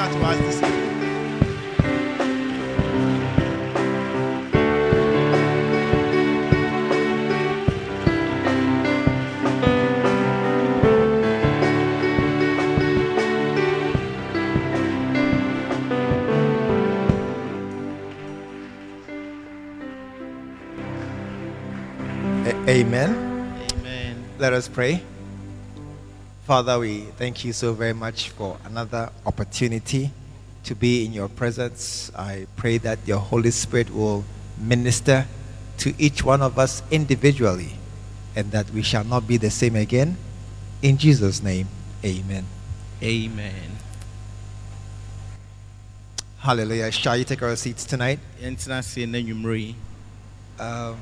minister to us this evening. Amen. Amen. Let us pray. Father, we thank you so very much for another opportunity to be in your presence. I pray that your Holy Spirit will minister to each one of us individually and that we shall not be the same again. In Jesus' name, amen. Amen. Hallelujah. Shall you take our seats tonight? Yɛntena ase na nnwummerɛ yi. Um,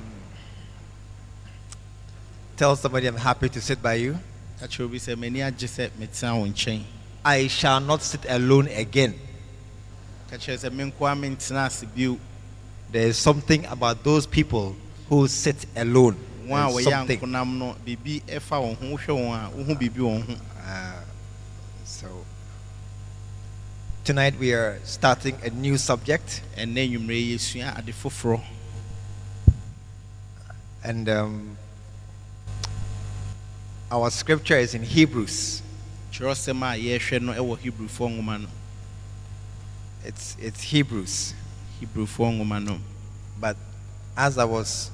tell somebody I'm happy to sit by you. Ka kyerɛ obi sɛ m'ani agye sɛ metena wo nkyɛn. I shall not sit alone again. Ka kyerɛ sɛ me nkoa mentena ase bio. There is something about those people who sit alone. Wɔn a There's wɔyɛ something. ankonam no, biribi ɛfa wɔn ho. Wohwɛ wɔn a, wohu biribi wɔ wɔn ho. Uh, so tonight we are starting a new subject, Ɛnnɛ nnwummerɛ yi yɛsua ade foforɔ. and um, our scripture is in Hebrews. Kyerɛwsɛm a yɛrehwɛ no ɛwɔ Hebrewfoɔ nwoma. It's it's Hebrews, no. but as I was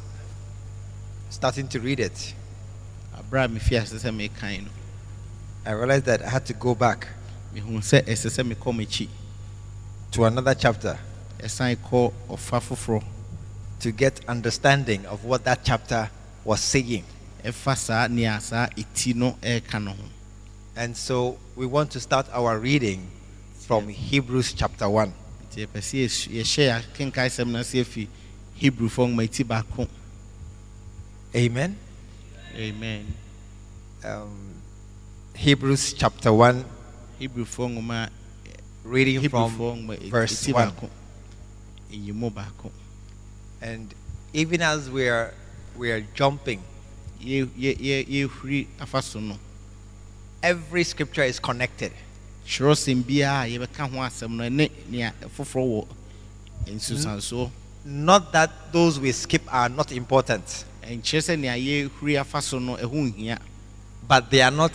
starting to read it, Aberɛ a mefi ase sɛ mekan no, I realized that I had to go back mehu sɛ ɛsɛ sɛ to another chapter Ɛsan kɔ ɔfa foforɔ. to get understanding of what that chapter was saying. Ɛfa saa nea saa eti no ɛreka no ho And so we want to start our reading from Hebrews chapter 1. nti yɛpɛ sɛ yɛhyɛ yɛ kenkae sɛm no ase afi hebrewfoɔ nwoma eti baako Amen. amen Um, Hebrews chapter 1, hebrewfoɔ nwoma reading hebrewfoɔ from verse 1. baako eyimu baako And even as we are, we are jumping, yɛhuri afa so no. Every scripture is connected. twerɛsɛm biara a yɛbɛka ho asɛm no ne nea foforɔ wɔ nsusansoɔ Not that those we skip are not important, ɛnkyerɛ sɛ nea yɛhuri afa so no ɛho nhia. But they are not,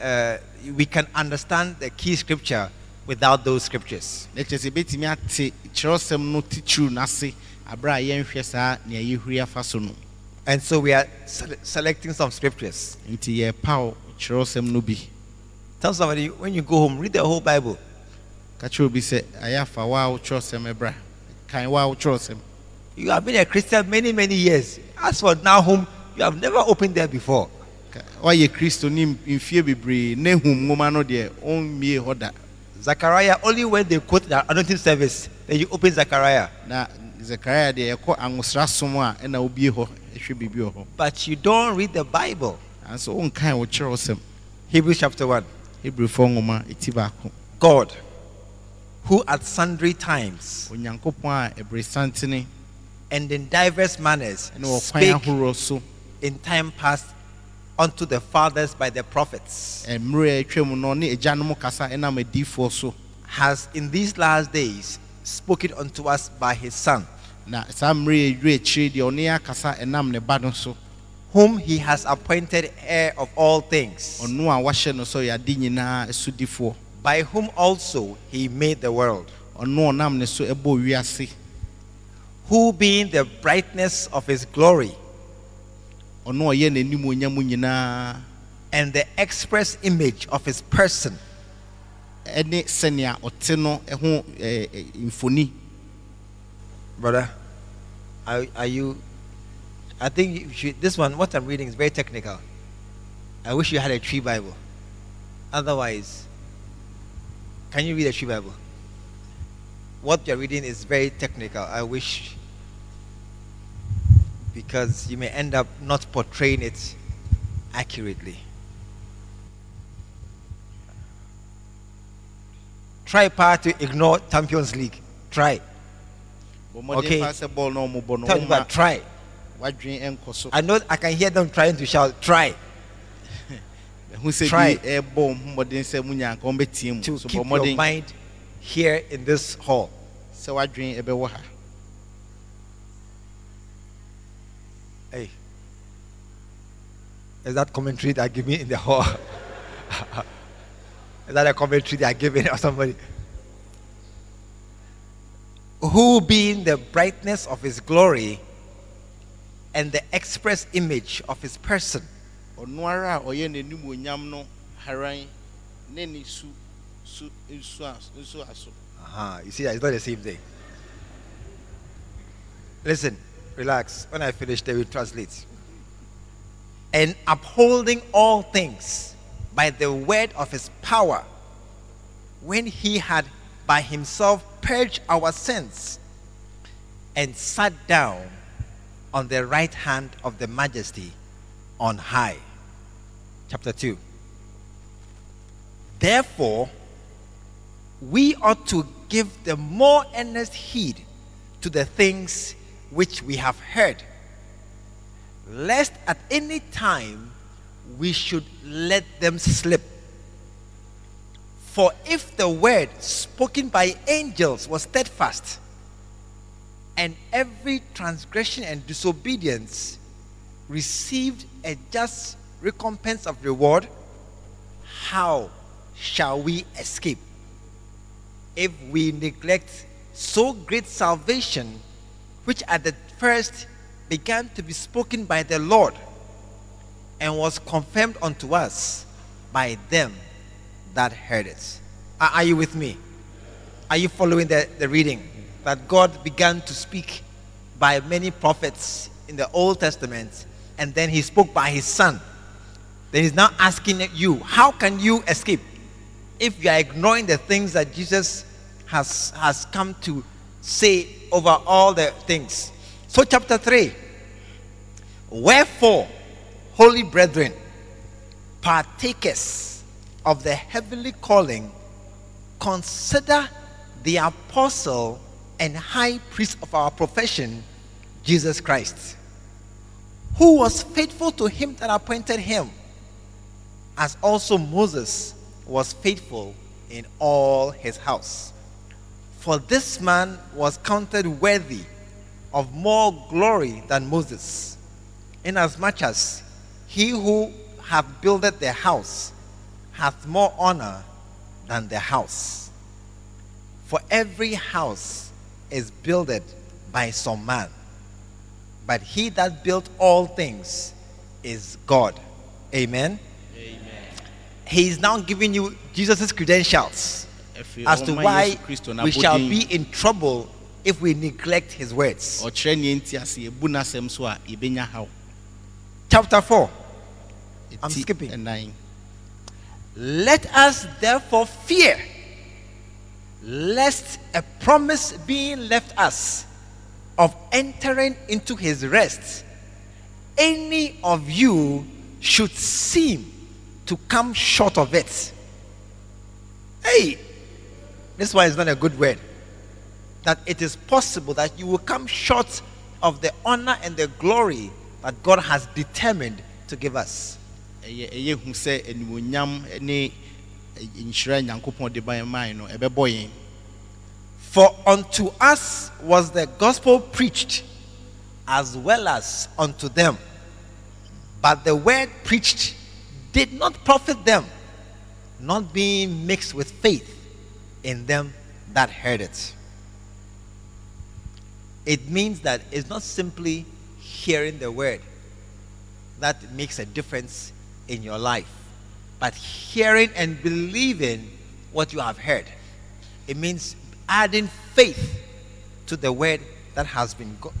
uh, we can understand the key scripture without those scriptures. na kyerɛ yɛbɛtumi ate kyerɛwsɛm no titiriw n'ase aberɛ a yɛnhwɛ saa nea yɛhuri afa so no And so we are sele- selecting some scriptures. nti yɛpaw kyerɛwsɛm no bi Tell somebody when you go home, read the whole Bible. ka kyerɛ obi sɛ ayɛ afa wo a wo kyerɛwsɛm ɛbra kan wo a wo kyerɛwsɛm You have been a Christian many, many years. As for now, home, you have never opened there before. Ka- woayɛ kristo ne mfie bebree na ehu nwoma no deɛ ɔmmie hɔ da Zechariah, only when they quote the anointing service, then you open Zechariah. na zekaria deɛ ɛkɔ angosra som a ɛna wobie hɔ ɛhwɛ biribi wɔ hɔ But you don't read the Bible. nanso wonkan wo kyerɛwsɛm Hebrews chapter 1. hebrewfoɔ nwoma ɛti baako God, who at sundry times onyankopɔn a ɛbere santene and in diverse manners ɛne wɔ kwan ahoroɔ so in time past unto the fathers by the prophets, mmerɛ a atwam no ne agyanom kasa ɛnam adiifoɔ so has in these last days spoken unto us by his Son, na saa mmerɛ a ɛduru akyire deɛ ɔne akasa ɛnam ne ba no so. Whom he has appointed heir of all things, ɔno a wahyɛ no sɛ ɔyɛ ade nyinaa sodifoɔ by whom also he made the world, ɔno ɔnam ne so ɛbɔ wiase. Who being the brightness of his glory. Ɔno ɔyɛ n'anim onyam nyinaa and the express image of his person, ɛne sɛnea ɔte no ɛho ɛɛ, eh, ɛɛ, eh, mfoni brother. Are, are you? I think should, this one, what I'm reading, is very technical. I wish you had a Twi Bible. Otherwise, can you read a Twi Bible? What you're reading is very technical. I wish because you may end up not portraying it accurately. Try part to ignore Champions League. Try. Okay. paa sɛ bɔɔl na ɔmo bɔ no Tell me about try. wadwene ɛnkɔ so I know I can hear them trying to shout. Try Try. bi ɛɛbɔ ɔmo mmɔden sɛ mo nyanka ɔmbɛtie to keep your mind here in this hall. sɛ wadwen ɛbɛwɔ ha Hey. Is that commentary they give me in the hall? Is that a commentary they give giving or somebody? Who being the brightness of his glory and the express image of his person, ɔno ara a ɔyɛ n'anim no haran ne ne su su nsu as- nsu aso Uh-huh. You see that it's not the same thing. Listen, relax. When I finish, they will translate. And upholding all things by the word of his power, when he had by himself purged our sins and sat down on the right hand of the majesty on high. Chapter 2. Therefore, we ought to give the more earnest heed to the things which we have heard, lest at any time we should let them slip. For if the word spoken by angels was steadfast, and every transgression and disobedience received a just recompense of reward, how shall we escape? If we neglect so great salvation, which at the first began to be spoken by the Lord and was confirmed unto us by them that heard it? Are, are you with me? Are you following the, the reading? That God began to speak by many prophets in the Old Testament, and then He spoke by His Son. Then He's now asking you, how can you escape if you are ignoring the things that Jesus has, has come to say over all the things? So, chapter 3 Wherefore, holy brethren, partakers of the heavenly calling, consider the apostle and high priest of our profession, Jesus Christ, who was faithful to him that appointed him, as also Moses was faithful in all his house. For this man was counted worthy of more glory than Moses, inasmuch as he who hath builded the house hath more honor than the house. For every house is builded by some man, but he that built all things is God. Amen. amen He is now giving you Jesus' credentials as to why we shall be in trouble if we neglect his words. ɔkyerɛ neɛ nti ase yɛbu n'asɛm so a yɛbɛnya haw Chapter 4. I'm skipping. Let us therefore fear, lest a promise being left us of entering into his rest, any of you should seem to come short of it. Hey, this one is not a good word. That it is possible that you will come short of the honor and the glory that God has determined to give us. Ɛyɛ ɛyɛ hu sɛ animonyam nhyira nyankopɔn de ban maa yɛn no ɛbɛbɔ yɛn For unto us was the gospel preached, as well as unto them. But the word preached did not profit them, not being mixed with faith in them that heard it. It means that it's not simply hearing the word that makes a difference in your life, but hearing and believing what you have heard. It means adding faith to the word that has been go-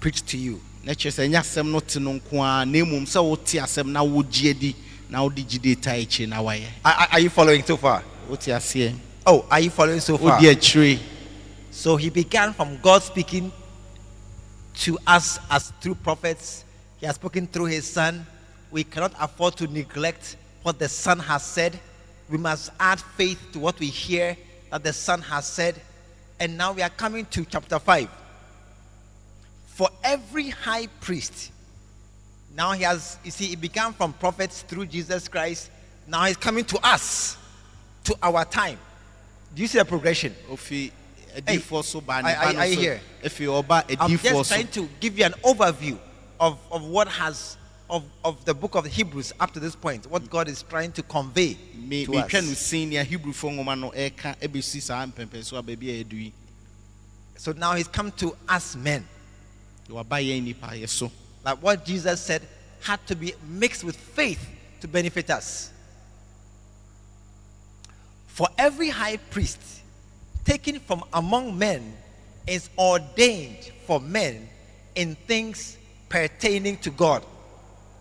preached to you. na kyerɛ sɛ ɛnyɛ asɛm no te no nko ara na mmom sɛ wote asɛm na wogye adi na wode gyide ta akyire na wayɛ Are, are- are you following so far? wote aseɛ Oh, are you following so far? wodi akyire So he began from God speaking to us as through prophets. He has spoken through his son. We cannot afford to neglect what the son has said. We must add faith to what we hear that the son has said. And now we are coming to chapter 5. For every high priest, now he has, you see, it began from prophets through Jesus Christ. Now he's coming to us, to our time. Do you see the progression? ofi adiifoɔ so baa are- nipa are- no are you so here? efi ɔba I'm just trying to give you an overview of, of what has of, of the book of Hebrews up to this point, what God is trying to convey me to us. sin nea hebrefoɔ nwoma no ɛka ɛbɛsi saa mpɛmpɛ a baabi a yɛdu yi So now he's come to us men. waba yɛn nipa yɛ so Like what Jesus said had to be mixed with faith to benefit us. For every high priest taken from among men is ordained for men in things pertaining to God,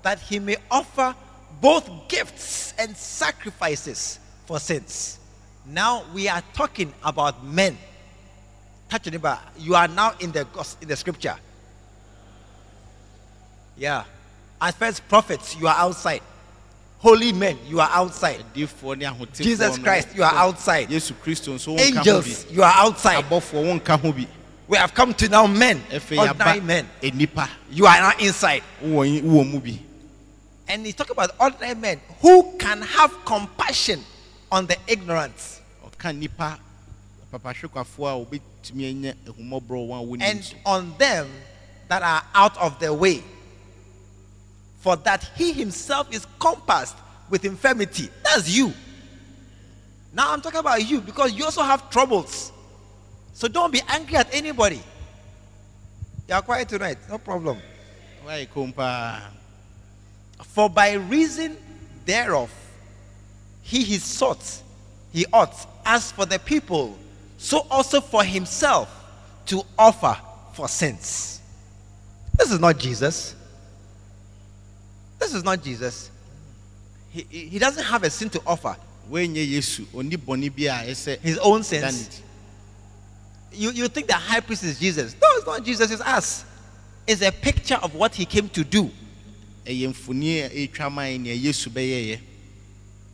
that he may offer both gifts and sacrifices for sins. Now we are talking about men. Touch your neighbor. You are now in the in the scripture. Yeah. At first, prophets, you are outside. Holy men, you are outside. adiifoɔ ne ahotefoɔ Jesus Christ, you are outside. yesu kristo nso Angels, you are outside. abɔfoɔ wonka ho bi We have come to now men, ordinary men. You are now inside. wowɔ yi- wowɔ mu bi And he's talking about ordinary men who can have compassion on the ignorant ɔka nipa papahwekwafoɔ a wɔbɛtumi anya ahumɔborɔ wɔn a wɔnim and on them that are out of the way. For that he himself is compassed with infirmity. That's you. Now I'm talking about you because you also have troubles. So don't be angry at anybody. You are quiet tonight, no problem. Why, kom paa For by reason thereof he is sought, he ought, as for the people, so also for himself to offer for sins. This is not Jesus. This is not Jesus. He, he doesn't have a sin to offer. woanyɛ yesu ɔni bɔne bi a ɛsɛ His own sins. You, you think the high priest is Jesus. No, it's not Jesus, it's us. It's a picture of what he came to do. Ɛyɛ mfoni a ɛtwa ma nea yesu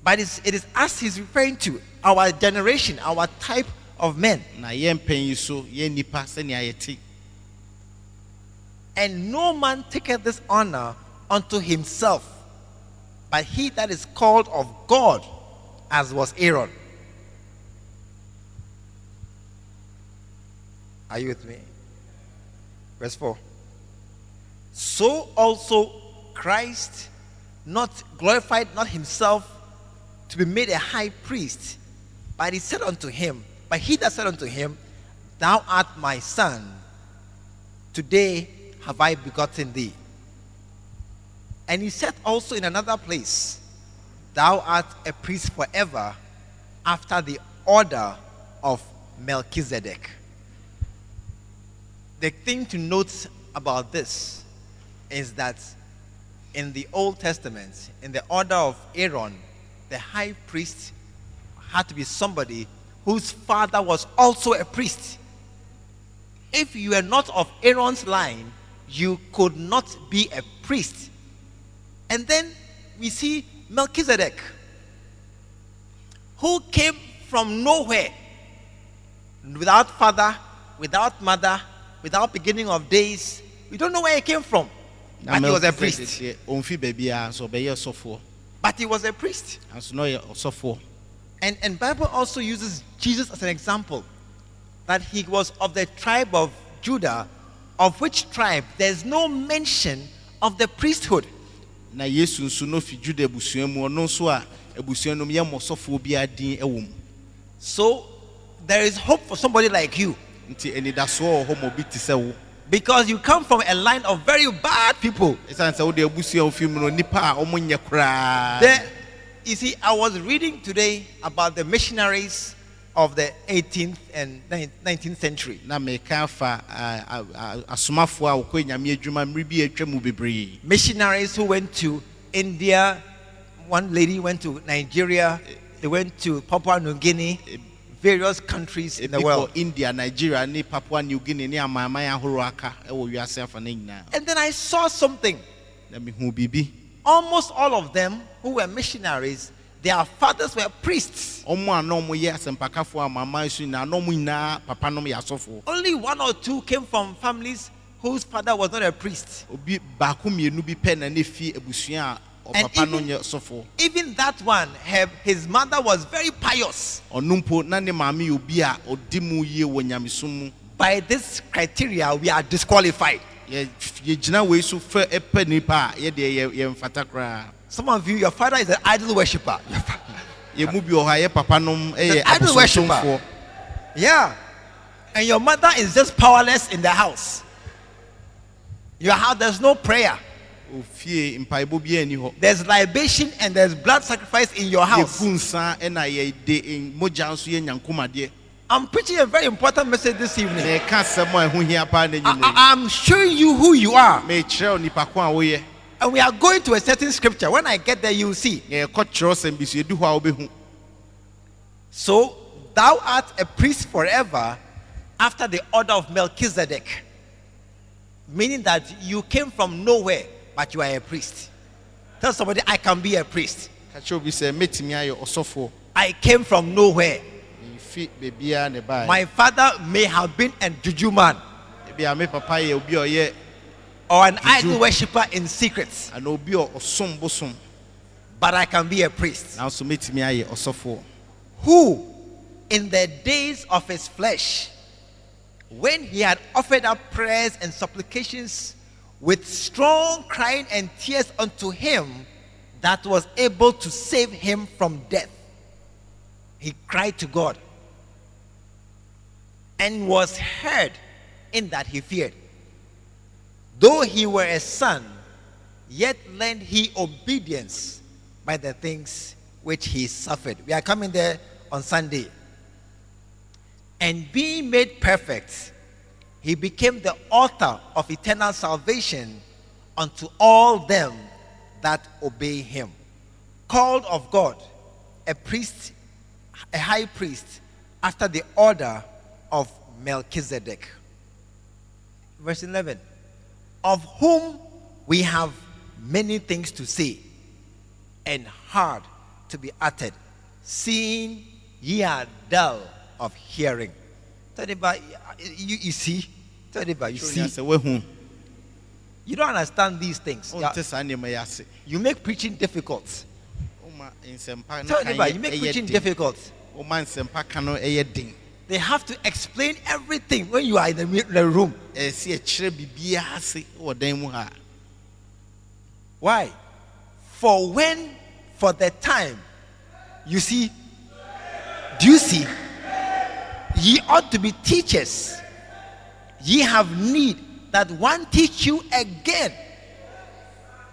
But it's, it is us he's referring to, our generation, our type of men. na yɛn so yɛn nipa sɛnea yɛte And no man taketh this honor unto himself, but he that is called of God, as was Aaron. Are you with me? Verse 4. So also Christ not glorified not himself to be made a high priest, but he said unto him, but he that said unto him, Thou art my son, Today have I begotten thee. And he said also in another place, Thou art a priest forever after the order of Melchizedek. The thing to note about this is that in the Old Testament, in the order of Aaron, the high priest had to be somebody whose father was also a priest if you were not of Aaron's line, you could not be a priest. And then we see Melchizedek, who came from nowhere, without father, without mother, without beginning of days. We don't know where he came from, Ah, but he was a priest. Melchizedek deɛ, ɔmfi baabiara so ɔbɛyɛ ɔsɔfoɔ But he was a priest. nanso na ɔyɛ And and Bible also uses Jesus as an example that he was of the tribe of Judah, of which tribe there's no mention of the priesthood. na yesu nso no fi juda abusua mu. Ɔno nso a abusua no mu yɛ mmɔsɔfoɔ biara din wɔ mu. So there is hope for somebody like you. Nti anidasoɔ wɔ hɔ ma obi te sɛ wo because you come from a line of very bad people. ɛsiane sɛ wode abusua a wofi mu no nnipa a ɔmo nyɛ koraa There, you see, I was reading today about the missionaries of the 18th and 19th century. Missionaries who went to India, one lady went to Nigeria, they went to Papua New Guinea, various countries in the world. india nigeria papua new guinea ne amanaman ahorow aka ɛwɔ wiase afa no And then I saw something. na mehu biribi Almost all of them who were missionaries, their fathers were priests. ɔmo a na ɔmo yɛ asɛmpakafoɔ amanaman so nyinaa na ɔmo nyinaa papa nom yɛ asɔfoɔ Only one or two came from families whose father was not a priest. and even, even that one, her, his mother was very pious. By this criteria, we are disqualified. Some of you, your father is an idol worshiper. an idol worshiper. Yeah. And your mother is just powerless in the house. Your house, there's no prayer. Ofie mpaebɔ bi ani hɔ There's libation and there's blood sacrifice in your house. yɛgu nsa ɛna yɛde mogya nso yɛ nyankomadeɛ I'm preaching a very important message this evening. yɛka asɛm a ɛho hia paa na I, I'm showing you who you are. mekyerɛ wo nipa ko a woyɛ And we are going to a certain scripture. When I get there, you'll see. na yɛkɔ kyerɛwsɛm bi so yɛdu hɔ a wobɛhu So thou art a priest forever after the order of Melchizedek. Meaning that you came from nowhere, but you are a priest. Tell somebody, I can be a priest. ka kyerɛ obi sɛ mɛtumi ayɛ ɔsɔfoɔ I came from nowhere. mfi baabiaa ne baɛ My father may have been a juju man bia me papa yɛ obi a ɔyɛ or an idol worshipper in secret, ana obi a ɔsom bosom but I can be a priest. nanso mɛtumi ayɛ ɔsɔfoɔ Who, in the days of his flesh, when he had offered up prayers and supplications with strong crying and tears unto him that was able to save him from death, he cried to God and was heard in that he feared. Though he were a son, yet learned he obedience by the things which he suffered. We are coming there on Sunday. And being made perfect, he became the author of eternal salvation unto all them that obey him. Called of God, a priest, a high priest, after the order of Melchizedek. Verse 11 Of whom we have many things to say and hard to be uttered, seeing ye are dull of hearing. Neighbor, you, you see, tell neighbor, you see, you don't understand these things. You, are- wonte saa nneɛma yi ase you make preaching difficult. woma Tell the you make preaching difficult. woma nsɛmpa ka no ɛyɛ den They have to explain everything when you are in the, the room. ɛsɛ yɛkyerɛ biribiaa ase wɔ dan Why? For when, for the time, you see, do you see? Ye ought to be teachers. Ye have need that one teach you again.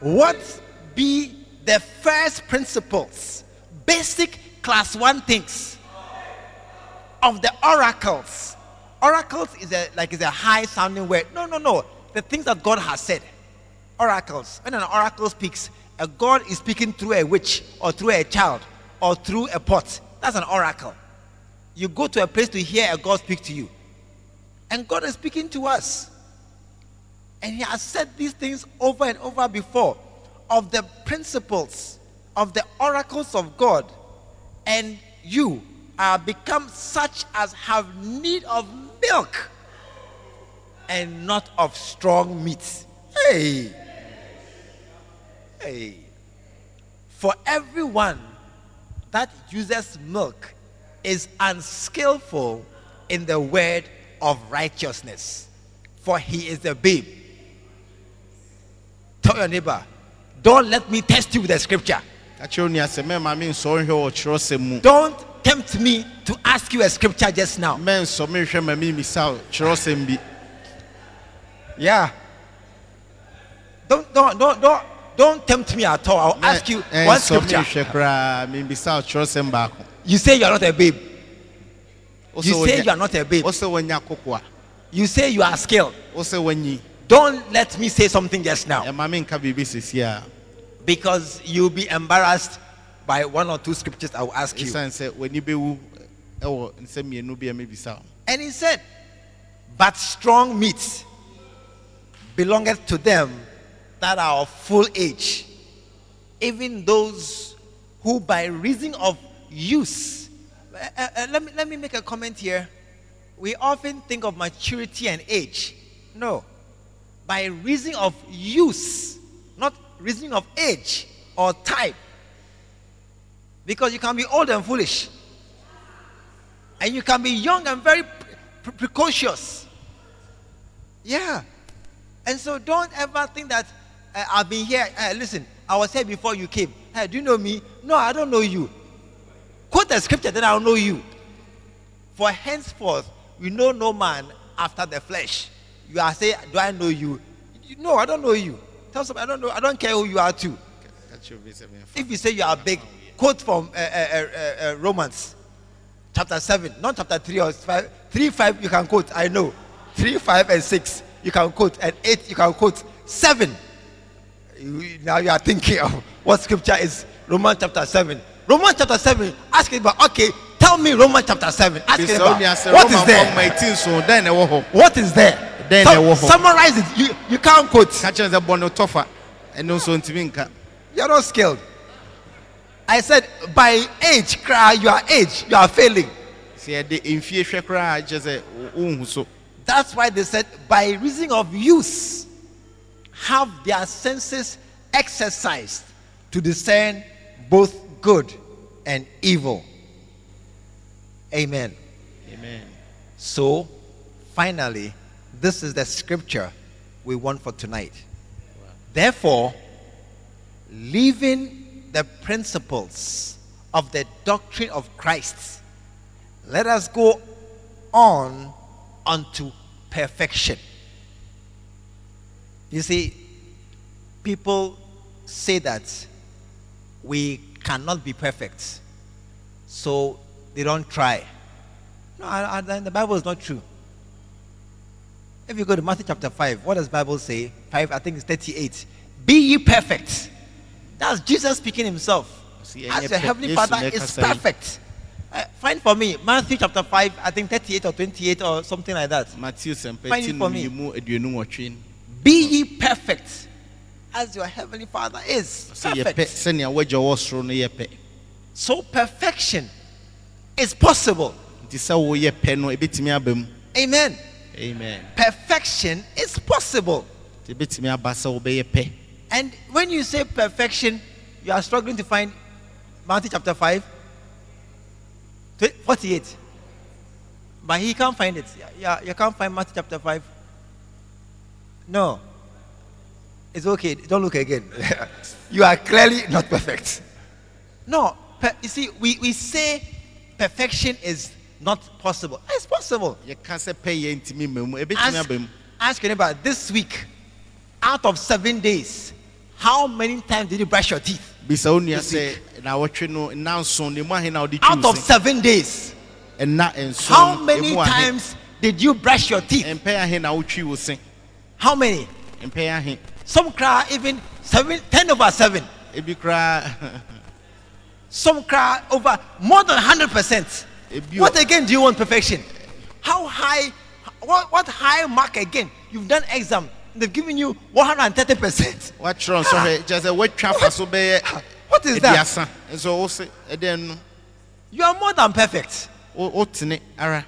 What be the first principles, basic class one things of the oracles? Oracles is a like is a high sounding word. No, no, no. The things that God has said oracles. When an oracle speaks, a God is speaking through a witch or through a child or through a pot. That's an oracle. You go to a place to hear a God speak to you. And God is speaking to us. And He has said these things over and over before of the principles of the oracles of God. And you are become such as have need of milk and not of strong meat. Hey. Hey. For everyone that uses milk is unskillful in the word of righteousness, for he is a babe. Tell your neighbor, don't let me test you with the scripture. ka kyerɛ onia sɛ mɛma me nsɔ nhwɛ wɔ kyerɛwsɛm mu Don't tempt me to ask you a scripture just now. mɛnsɔ mehwɛ ma memisa wo kyerɛwsɛm bi Yeah. Don't don't don't don't don't tempt me at all. I'll ask you Mɛ- one scripture. mehwɛ koraa membisa wo kyerɛwsɛm baako You say you are not a babe. You say you are not a babe. wo sɛ woanya kokoa You say you are skilled. wo sɛ woanyi Don't let me say something just now eh, ɛma menka biribi sesi a because you'll be embarrassed by one or two scriptures I will ask you. ɛsiane sɛ w'ani bɛwu ɛwɔ eh, nsɛm mmienu bi a mɛbisa wo And he said, But strong meat belongeth to them that are of full age, even those who by reason of use. Uh, uh, uh, let, me, let me make a comment here. We often think of maturity and age. No. By reason of use, not reason of age. or type. Because you can be old and foolish. And you can be young and very pre- precocious. Yeah. And so don't ever think that I've been here. Uh, listen, I was here before you came. Hey, do you know me? No, I don't know you. Quote the scripture, then I'll know you. For henceforth, we know no man after the flesh. You are saying, Do I know you? You- No, I don't know you. Tell somebody, I don't know. I don't care who you are too. If you say you are big, quote from uh, uh, uh, uh, Romans chapter 7, not chapter 3 or 5. 3, 5 you can quote, I know. 3, 5, and 6 you can quote, and 8 you can quote. 7. Now you are thinking of what scripture is Romans chapter 7. Romans chapter 7, ask him about, okay, tell me Romans chapter 7. Ask bisa about, what is there? fɔm eighteen so then What is there? Then there summarize it. You, you can't quote. ka kyerɛ sɛ bɔ ne tɔfa ɛno nso You're not skilled. I said, by age, cry, you are age, you are failing. sɛ yɛde mfie hwɛ koraa kyerɛ sɛ wo- so That's why they said, by reason of use, have their senses exercised to discern both good and evil. Amen. amen So, finally, this is the scripture we want for tonight. Therefore, leaving the principles of the doctrine of Christ, let us go on unto perfection. You see, people say that we cannot be perfect, so they don't try. No, I, I, the Bible is not true. If you go to Matthew chapter 5, what does Bible say? 5, I think it's 38. Be ye perfect. That's Jesus speaking himself. See, As your heavenly Father is perfect. Uh, find for me Matthew chapter 5, I think 38 or 28 or something like that. matthew Find it for me. Mu aduonu wɔtwe Be ye perfect as your heavenly Father is. Perfect. sɛnea wagya wɔ soro no yɛpɛ So perfection is possible. nti sɛ woyɛ pɛ no ɛbɛtumi aba mu Amen. amen Perfection is possible. nti ɛbɛtumi aba sɛ wobɛyɛ pɛ And when you say perfection, you are struggling to find Matthew chapter 5, 48. But he can't find it. Yeah, you can't find Matthew chapter 5. No. It's okay. Don't look again. you are clearly not perfect. No. Per- you see, we, we say perfection is not possible. Ah, it's possible. yɛka sɛ pɛ yɛ ntumi ma mu ɛbɛtumi Ask, aba mu ask your neighbor this week, out of seven days, how many times did you brush your teeth? bisa wo nua This sɛ na wɔtwe no nna nson ne mu ahe na wode Out of twiw se seven days, ɛna nson how many times did you brush your teeth? Mpɛ ahe na wotwi wo se How many? Some cry even seven, 10 over 7. ebi koraa Some cry over more than 100%. What again do you want perfection? How high, what, what high mark again? You've done exam. They've given you 130%. watwerɛ nsɔhwɛ kyerɛ sɛ woatwa fa so ah. bɛyɛ What is that? wo se You are more than perfect. wo- wotene ara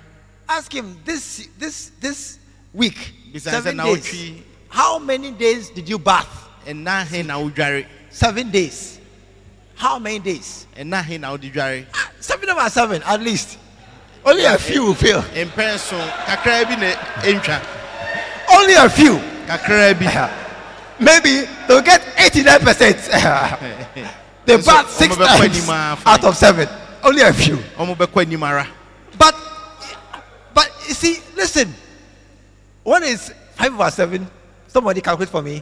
Ask him this this this week, seven days. How many days did you bath? ɛna ahe na wodware Seven days. How many days? ɛna ahe na wode dware Ah, Seven over seven, at least. Only a few will fail. mpɛ nso kakraa bi Only a few. kakraa eh, Maybe they'll get 89%. Eh, they Nso, bath six ɔmo bɛkɔ anim times out of seven. Only a few. ɔmo bɛkɔ anim But but you see, listen. What is five over seven? Somebody calculate for me.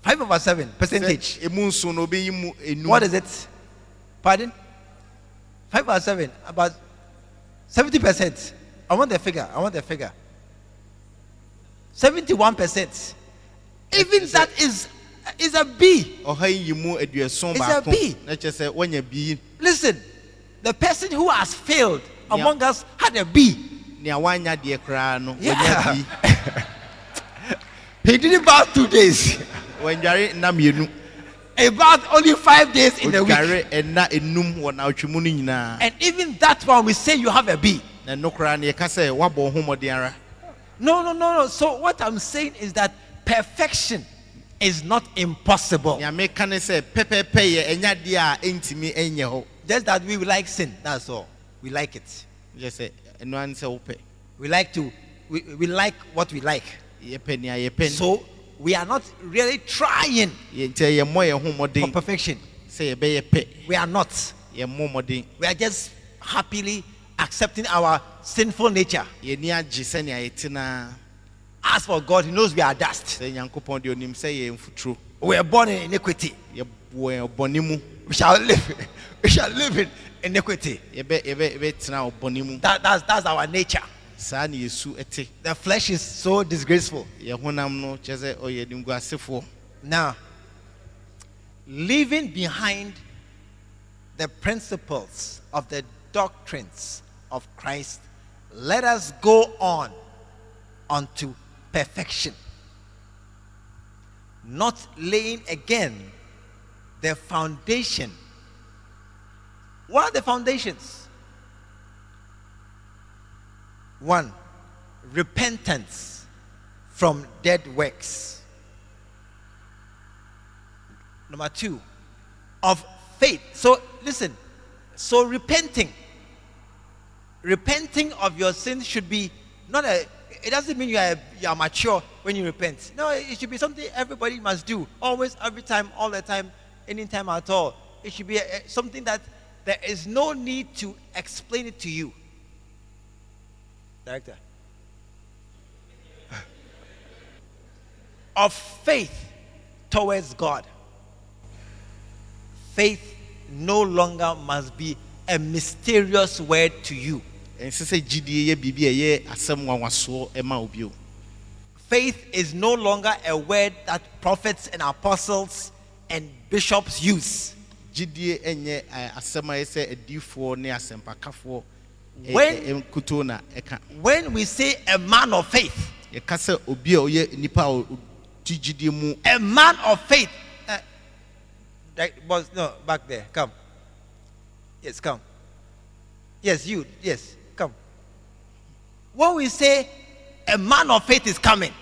Five over seven percentage. Sɛ emu nson na obeyi mu enum What is it? Pardon? Five over seven? About seventy percent. I want the figure. I want the figure. Seventy-one percent. Even that is is a B. ɔha yi mu aduason It's a B. na kyerɛ sɛ wɔnya bi Listen, the person who has failed Yeah. among us had a B. nea wanya deɛ koraa no Yeah. bi He didn't bath two days. wɔndware nna mmienu He bathed only five days in a week. odware ɛna enum wɔ n'awotwe mu no nyinaa And even that one, we say you have a B. na ɛno koraa no yɛka sɛ woabɔ wo ho mmɔden ara No, no, no, no. So what I'm saying is that perfection is not impossible. nea meka ne sɛ pɛpɛɛpɛ yɛ ɛnya deɛ a ɛntumi ɛnyɛ hɔ Just that we like sin. That's all. We like it. gyɛ sɛ ɛno ane sɛ wopɛ We like to. We, we like what we like. yɛpɛ nea yɛpɛ So we are not really trying Yɛ- nti yɛmmɔ yɛn ho for perfection. sɛ yɛbɛyɛ pɛ We are not. We are just happily accepting our sinful nature. yɛni agye sɛnea yɛte naa As for God, He knows we are dust. sɛ nyankopɔn deɛ onim sɛ yɛ mfuturo We are born in iniquity. yɛwɔ bɔne mu We shall live. We shall live in iniquity. yɛbɛ yɛbɛ yɛbɛtena ɔbɔne mu That, that's, that's our nature. saa ne yɛsu ɛte The flesh is so disgraceful. yɛn honam no kyerɛ sɛ ɔyɛ nimguasefoɔ Now, leaving behind the principles of the doctrines of Christ, let us go on unto perfection, not laying again the foundation. What are the foundations? One, repentance from dead works. Number two, of faith. So listen, so repenting, repenting of your sins should be not a. It doesn't mean you are you are mature when you repent. No, it should be something everybody must do. Always, every time, all the time, anytime at all. It should be a, a- something that there is no need to explain it to you. Director. Of faith towards God faith no longer must be a mysterious word to you. ɛnsɛ sɛ gyidie yɛ biribi a ɛyɛ asɛm nwanwasoɔ ɛma wo bio Faith is no longer a word that prophets and apostles and bishops use. Gyidie ɛnyɛ asɛm a yɛ sɛ adiifoɔ ne asɛmpakafoɔ ɛ- When- na ɛka When we say a man of faith, yɛka sɛ obi a ɔyɛ nipa a ɔdi gyidie mu a man of faith. Uh, that was no back there. Come. Yes, come. Yes, you. Yes, come. When we say a man of faith is coming,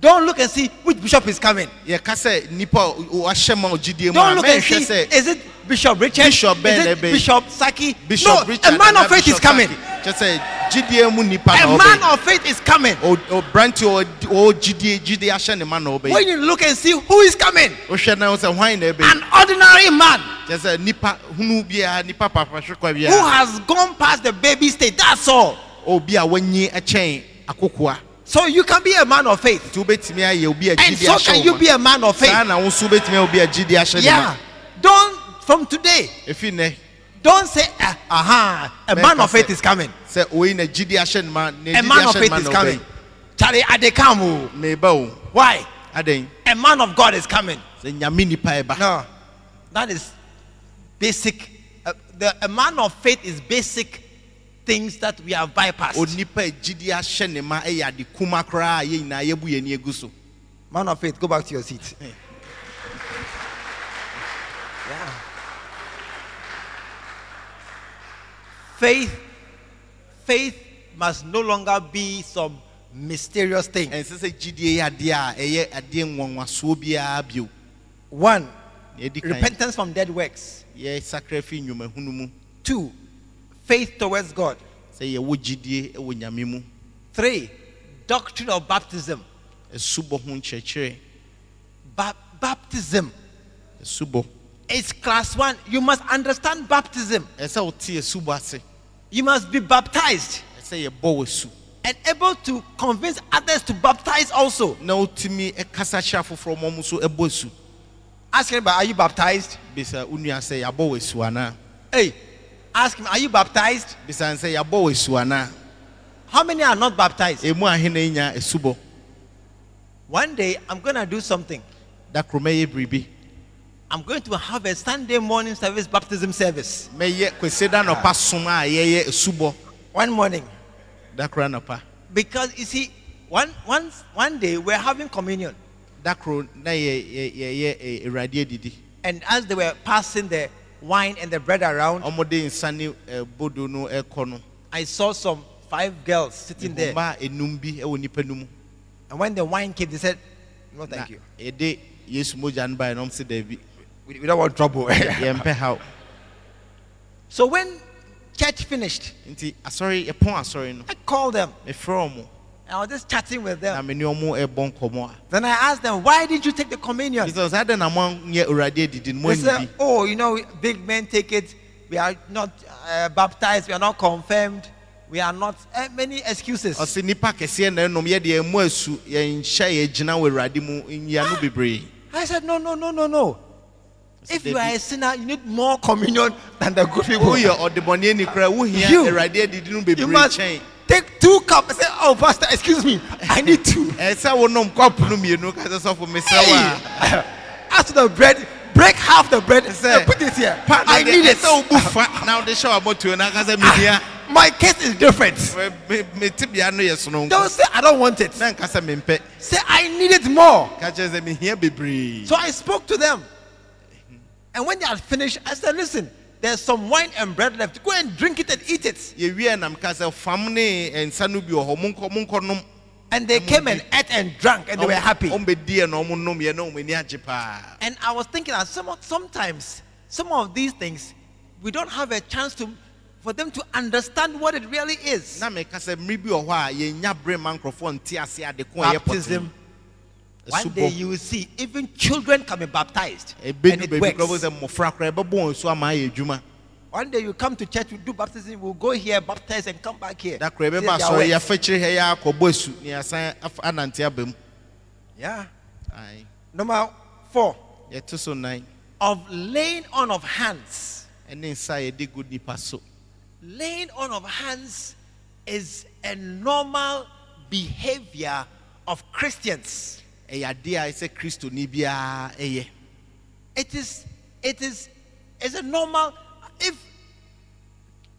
don't look and see which bishop is coming. yɛka sɛ nipa a ɔ- wahyɛ ma gyidie mu Don't a look and mɛnhwɛ see, sɛ is it Bishop Richard? Bishop Ben is it Ebe. Bishop Saki? bishop no, richard a man anaa of faith is Bishop coming. Saki. kyerɛ sɛ gyidie mu nipa A na man ɔbɛn of faith is coming. obrante a ɔdi- ɔwɔ gyidie gyidie ahyɛ ne ma na When ɔbɛn you look and see who is coming, wohwɛ na wo sɛ hwan na ɛbɛn an ordinary man kyerɛ sɛ nipa hunu biara nipa papa hwekwa who biara has gone past the baby stage. That's all. obi a wanyi ɛkyɛn akokoa So you can be a man of faith, nti wobɛtumi ayɛ obi a and gyidie so can ahyɛ you wo be ma a man of saa faith. na wo nso wobɛtumi ayɛ obi a gyidie ahyɛ ne Yeah. ma Don't from today. ɛfi nnɛ Don't say, ah, aha, a Man man of of faith faith. is coming. sɛ oyi na gyidie ahyɛ ne ma na A gyidie man of ahyɛ ne faith ma is na coming. ɔbɛn Charlie Adekamu. meba o Why? adɛn A man of God is coming. sɛ nyame nipa ɛba No, that is basic. Uh, the a man of faith is basic things that we have bypassed. onipa a gyidie ahyɛ ne ma ɛyɛ ade kuma koraa a yɛn nyinaa yɛbu yɛn ani agu so Man of faith, go back to your seat. Eh. Yeah. Faith, faith must no longer be some mysterious thing. ɛnsɛ sɛ gyidie yɛ adeɛ a ɛyɛ adeɛ nwanwasoɔ biara bio One, na ɛdi kan repentance from dead works. yɛ sakra fi nnwumahunu mu Two, faith towards God. sɛ yɛwɔ gyidie wɔ Three, doctrine of baptism. ɛsubɔ ho nkyerɛkyerɛ Ba- baptism is class one. You must understand baptism. ɛsɛ wote ɛsubɔ ase You must be baptized ɛsɛ yɛbɔ wɔ su and able to convince others to baptize also. na wotumi ɛkasa kyerɛ afoforɔ ma ɔmo nso ɛbɔ Ask him, are you baptized? bisa wo nua sɛ yɛabɔ wɔ su anaa Hey, ask him, are you baptized? bisa sɛ yɛabɔ wɔ su How many are not baptized? ahene nya ɛsubɔ One day, I'm going to do something. da mɛyɛ I'm going to have a Sunday morning service baptism service. mɛyɛ kwasi da nɔpa som a yɛyɛ One morning. da Because you see, one, one, one day we're having communion. da na And as they were passing the wine and the bread around, ɔmode nsa ne eh, bodo no eh, ɛkɔ no I saw some five girls sitting there. mmaa enum bi ɛwɔ nipa no And when the wine came, they said, No, thank you. yɛde yesu mogya no baeɛ na ɔm sɛ We, we don't want trouble. yɛmpɛ haw so when church finished, nti asɔre yɛpɔn asɔre no I called them. mefrɛ ɔmo I was just chatting with them. me ne ɔmo ɛbɔ nkɔmmɔ a Then I asked them, why didn't you take the communion? bisɛ saa dɛn na moanyɛ awurade adidi no They said, oh, you know, big men take it. We are not uh, baptized. We are not confirmed. We are not uh, many excuses. ɔsɛ nnipa kɛseɛ na ɛnom yɛde yɛn mu asu yɛnhyɛ yɛgyina wɔ awurade mu nyia no bebree I said, no, no, no, no, no. If you are a sinner, you need more communion than the good people. woyɛ ɔdebɔneani koraa wohia You- awurade adidi no You must take two cups. I say, oh, Pastor, excuse me. I need two. ɛɛ sɛ wonom kɔpo no mmienu ka sɛ sɔfo mesrɛ wo a Hey. As to the bread, break half the bread. Say, and put it here. pa I need it. sɛ wobu fa na wode hyɛ wabɔtuo no aka sɛ mehia My case is different. Me- me tibea no yɛ sononko Don't say I don't want it. na nka sɛ mempɛ Say I need it more. ka kyerɛ sɛ mehia bebree So I spoke to them. And when they had finished, I said, listen, there's some wine and bread left. Go and drink it and eat it. yɛwie na meka sɛ fam ne nsa no bi wɔ hɔ monkɔ monkɔ nom And they came and ate and drank and they were happy. ɔmbɛdiɛ na ɔmo nomyɛ na ɔmo ani And I was thinking that some, sometimes some of these things, we don't have a chance to for them to understand what it really is. na meka sɛ mmere bi wɔ hɔ a yɛnya bere ma nkurɔfoɔ nte ase ade ko a ɛyɛ Baptism. One day you will see even children can be baptized. And it works. sɛ mmɔfra koraa ɛbɛbɔ wɔn so ama ayɛ adwuma One day you come to church, you do baptism, we'll go here, baptize, and come back here. da koraa See ɛbɛba their asɔre works. yɛafa kyire ha yɛ akɔbɔ asu ne yɛasan afa- anante aba mu Yeah. Number four, yɛto so nan of laying on of hands. ɛne nsa a yɛde gu nipa so Laying on of hands is a normal behavior of Christians. Ɛyɛ adeɛ a ɛsɛ kristoni biara ɛyɛ It is, it is, it's a normal. If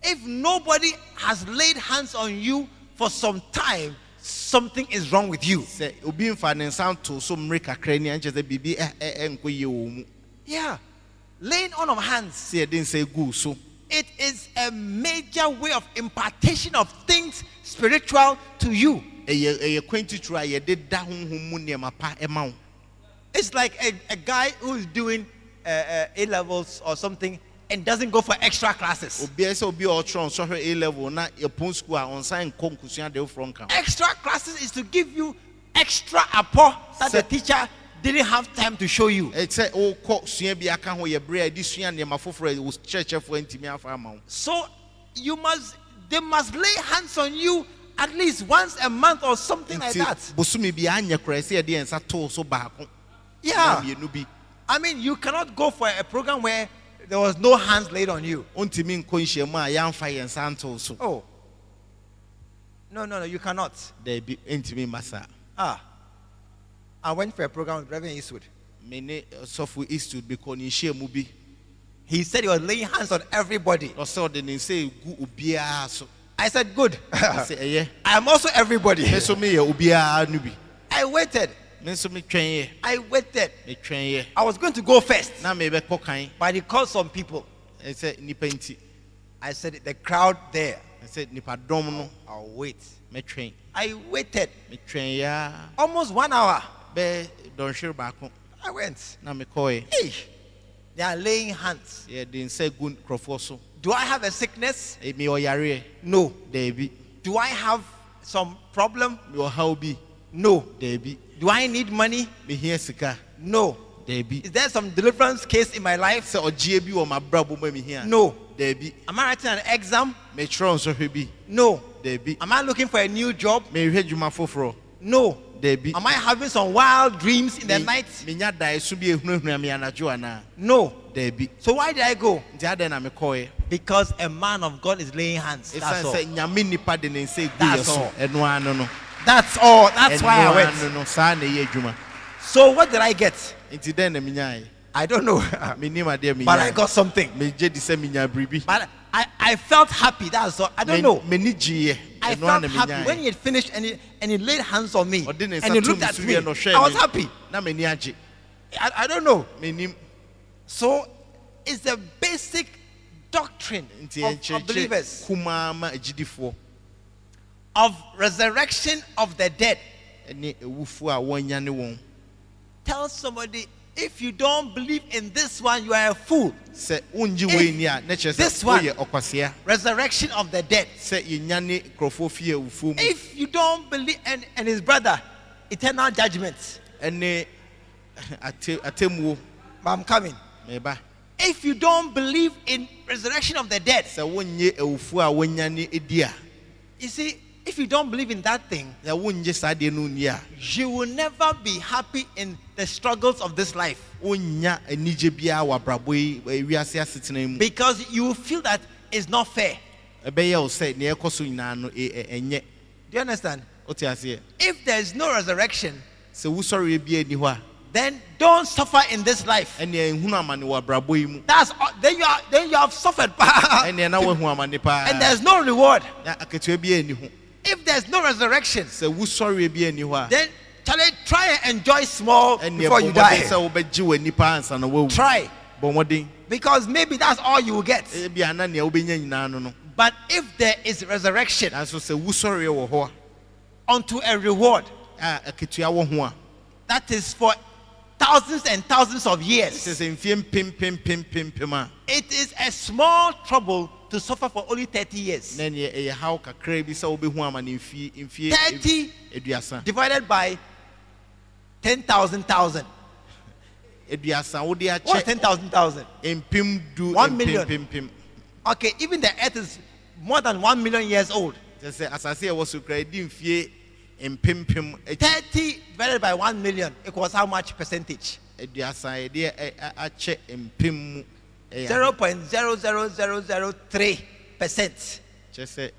if nobody has laid hands on you for some time, something is wrong with you. sɛ obi mfa ne nsa nto so mmere kakra ni a nkyɛ sɛ biribi ɛnkɔ yie wɔ mu Yeah. Laying on of hands. sɛ yɛde nsa gu so It is a major way of impartation of things spiritual to you. Ɛyɛ ɛyɛ a yɛde da honhom mu nneɛma pa ɛma wo It's like a, a guy who is doing uh, uh, A levels or something and doesn't go for extra classes. obiara sɛ obi a ɔtwerɛ nsɔhwɛ a level na yɛpɔn school a ɔnsan nkɔ nkosua de foforɔ nka Extra classes is to give you extra apport that the teacher didn't have time to show you. ɛsɛ wokɔ sua bi aka ho yɛ berɛ a yɛde sua nneɛma foforɔ a wo kyerɛkyerɛfoɔ ntumi afa ama wo So you must, they must lay hands on you at least once a month or something like that. bosome bi anyɛ koraa sɛ yɛde yɛn so baako Yeah. na mmienu bi I mean, you cannot go for a program where there was no hands laid on you. ɔntumi nkɔ nhyiamu a yɛamfa yɛn nsa ntoo so Oh. No, no, no, you cannot. daabi ntumi mma saa Ah. I went for a program with Reverend Eastwood. me ne sɔfo eastwood bi kɔ ne nhyiamu bi He said he was laying hands on everybody. Ɔsɛ ɔde ne nsa egu obiara so I said, Good. I am eh, also everybody. me nso meyɛ obiara no bi I waited. I waited. I was going to go first, na mebɛkɔ kan but he called some people. I said, The crowd there. nipa dɔm no I'll wait. I waited almost one hour. bɛɛ dɔnhwere baako I went. mekɔɛ eh. Hey, they are laying hands. nsa gu nkurɔfoɔ so Do I have a sickness? No. Do I have some problem? mi ɔhaw bi No. Do I need money? sika No. Is there some deliverance case in my life? sɛ ɔgyeɛ bi wɔ m'abrabɔ mu a mehia No. Am I writing an exam? metwerɛ nsɔhwɛ bi No. Am I looking for a new job? mehwɛ dwuma foforɔ No. Daabi Am I having some wild dreams in the Me- night? menya daeso bi ehunahuna me anadwo anaa No. daabi So why did I go? nti adɛn na mekɔɛ Because a man of God is laying hands. That's all. sɛ nyame nipa de ne nsa egu yɛ so ɛno ano no That's all. That's why I went. ano no saa na ɛyɛ adwuma So what did I get? nti dɛn na menyaeɛ I don't know. adeɛ but I got something. megye di sɛ menya biribi But I, I felt happy. That's all. I don't know. gyeeɛ I felt happy when he had finished and he, and he laid hands on me. And he looked at me. I was happy. na m'ani agye I, I don't know. So it's the basic doctrine of, of believers kumaa ma agyidifoɔ of resurrection of the dead. ne awufoɔ a wɔanya ne wɔn Tell somebody if you don't believe in this one, you are a fool. If wei ni a na kyerɛ this one- Resurrection of the dead. sɛ yɛnyane nkurɔfoɔ fie awufuo mu If you don't believe, and, and his brother, eternal judgment. ɛne ate- atemmuo But I'm coming. If you don't believe in resurrection of the dead, sɛ wonnye awufuo a wɔnyane di a you see, if you don't believe in that thing, na wongye saa deɛ no nni a you will never be happy in the struggles of this life. Wonnya anigye biara wɔ abrabɔ yi eh, wiase asetena mu. Because you will feel that it's not fair. Do you understand? If there is no resurrection, sɛ wosɔreɛ bi ani hɔ a then don't suffer in this life. ɛneɛ nhunu amane wɔ abrabɔ yi mu. That's all, then you are then you have suffered. Ɛneɛ na woahu amane paa and there's no reward. na akatua bi ani ho If there's no resurrection, sɛ wosɔreɛ bi ani hɔ a then Try and enjoy small before you die. sɛ wobɛgye w'ani paa ansa na woawu Try because maybe that's all you will get. Eh, ebi ana nea wobɛnya nyinaa no no But if there is resurrection nanso sɛ wosɔreɛ wɔ hɔ unto a reward a a akatua wɔ that is for thousands and thousands of years, it is a small trouble to suffer for only 30 years. na neɛ ɛyɛ haw kakra bi sɛ wobɛhu amane mfie mfie 30 divided by 10,000 thousand. aduasa wode What's akyɛ 10,000 thousand? mpem du One million. mpempempem Okay, even the earth is more than 1 million years old. kyɛ sɛ asase a ɛwɔ so kora ɛdi mfie mpempem akyi 30 divided by 1 million equals how much percentage? aduasa yɛde ɛ- ɛ- akyɛ mpem mu ɛyɛ 0.00003 percent. kyerɛ sɛ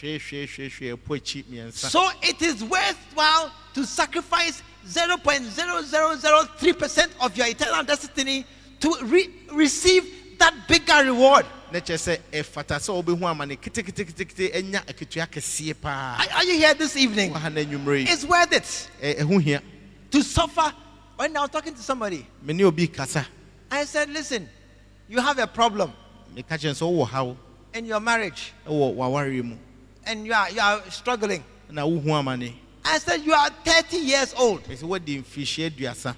hwehwehwehwɛ ɛpo akyi mmiɛnsa So it is worthwhile to sacrifice 0.0003 percent of your eternal destiny to re- receive that bigger reward. Are, are you here this evening? waha no anwummerɛ yi. It's worth it. To suffer. When I was talking to somebody, me ne obi kasa. I said, Listen, you have a problem meka kyerɛ sɛ wowɔ haw in your marriage wɔ w'awareɛ mu. and you are, you are struggling. Na wohu amane I said, You are 30 years old. ɛ sɛ woadi mfirihyia aduasa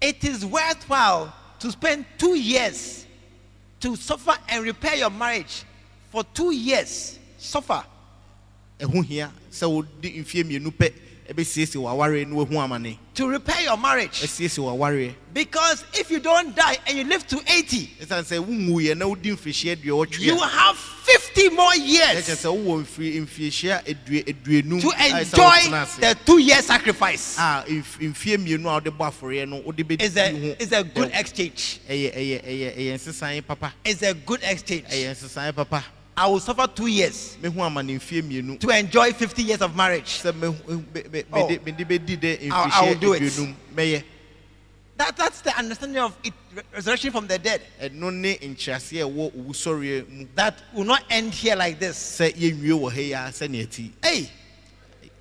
It is worthwhile to spend two years to suffer and repair your marriage for two years. Suffer. to repair your marriage. Because if you don't die and you live to 80, you have 50 more years to enjoy the two year sacrifice. It's a, it's a good exchange. It's a good exchange. Ɛyɛ nsesan papa I will suffer two years mehu amane mfie mmienu to enjoy 50 years of marriage. sɛ mehu- me- me- Oh. mede mede bɛdi dɛ I'll- I will do it. That, that's the understanding of it, resurrection from the dead. ɛno ne nkyerɛaseɛ a ɛwɔ owusɔreɛ mu That will not end here like this. sɛ yɛnwie wɔ ha yi a Hey,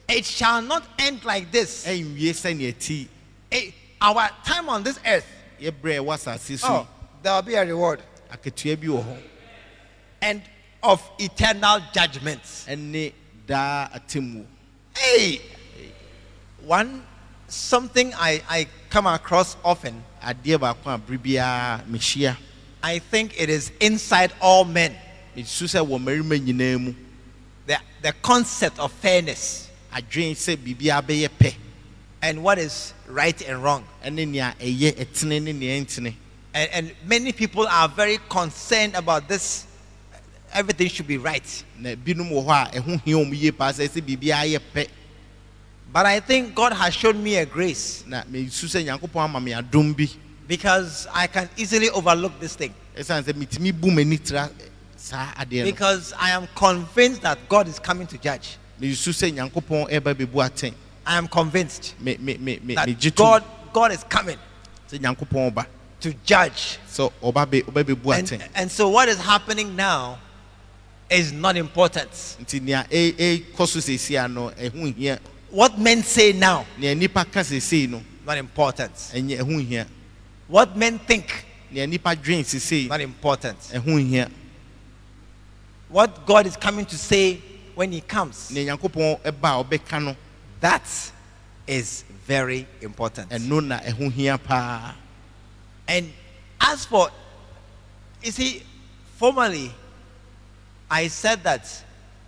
it shall not end like this. ɛnwie sɛnea ti Hey, our time on this earth, yɛbrɛ a ɛwɔ asase so oh, there will be a reward yi akatua bi wɔ hɔ and of eternal judgments. ɛne daa atemmuo Hey, one something I, I come across often, adeɛ baako a bere biara mehyia I think it is inside all men. mesu sɛ wɔ mmarima nyinaa The, the concept of fairness adwene sɛ biribiara bɛyɛ pɛ and what is right and wrong. ɛne nea ɛyɛ ɛtene ne nea ɛntene And, and many people are very concerned about this. Everything should be right. na binom wɔ hɔ a ɛho hia wɔn yie paa sɛ sɛ biribiara yɛ pɛ But I think God has shown me a grace na mesu sɛ nyankopɔn ama me adom bi because I can easily overlook this thing. ɛsiane sɛ metumi bu m'ani tira eh, saa adeɛ no Because I am convinced that God is coming to judge. mesu sɛ nyankopɔn ɛba bɛbu atɛn I am convinced that God, God is coming sɛ nyankopɔn ɔba to judge. sɛ ɔba bɛ ɔba bɛbu And, and so what is happening now is not important. nti nea ɛ- ɛkɔ so seesei a ɛho hia What men say now, nea nipa ka no not important. ɛnyɛ ɛho hia What men think, nea nipa dwen not important. ɛho What God is coming to say when He comes, nea nyankopɔn ɛba a ɔbɛka no that is very important. ɛno na ɛho hia paa And as for, you see, formally, I said that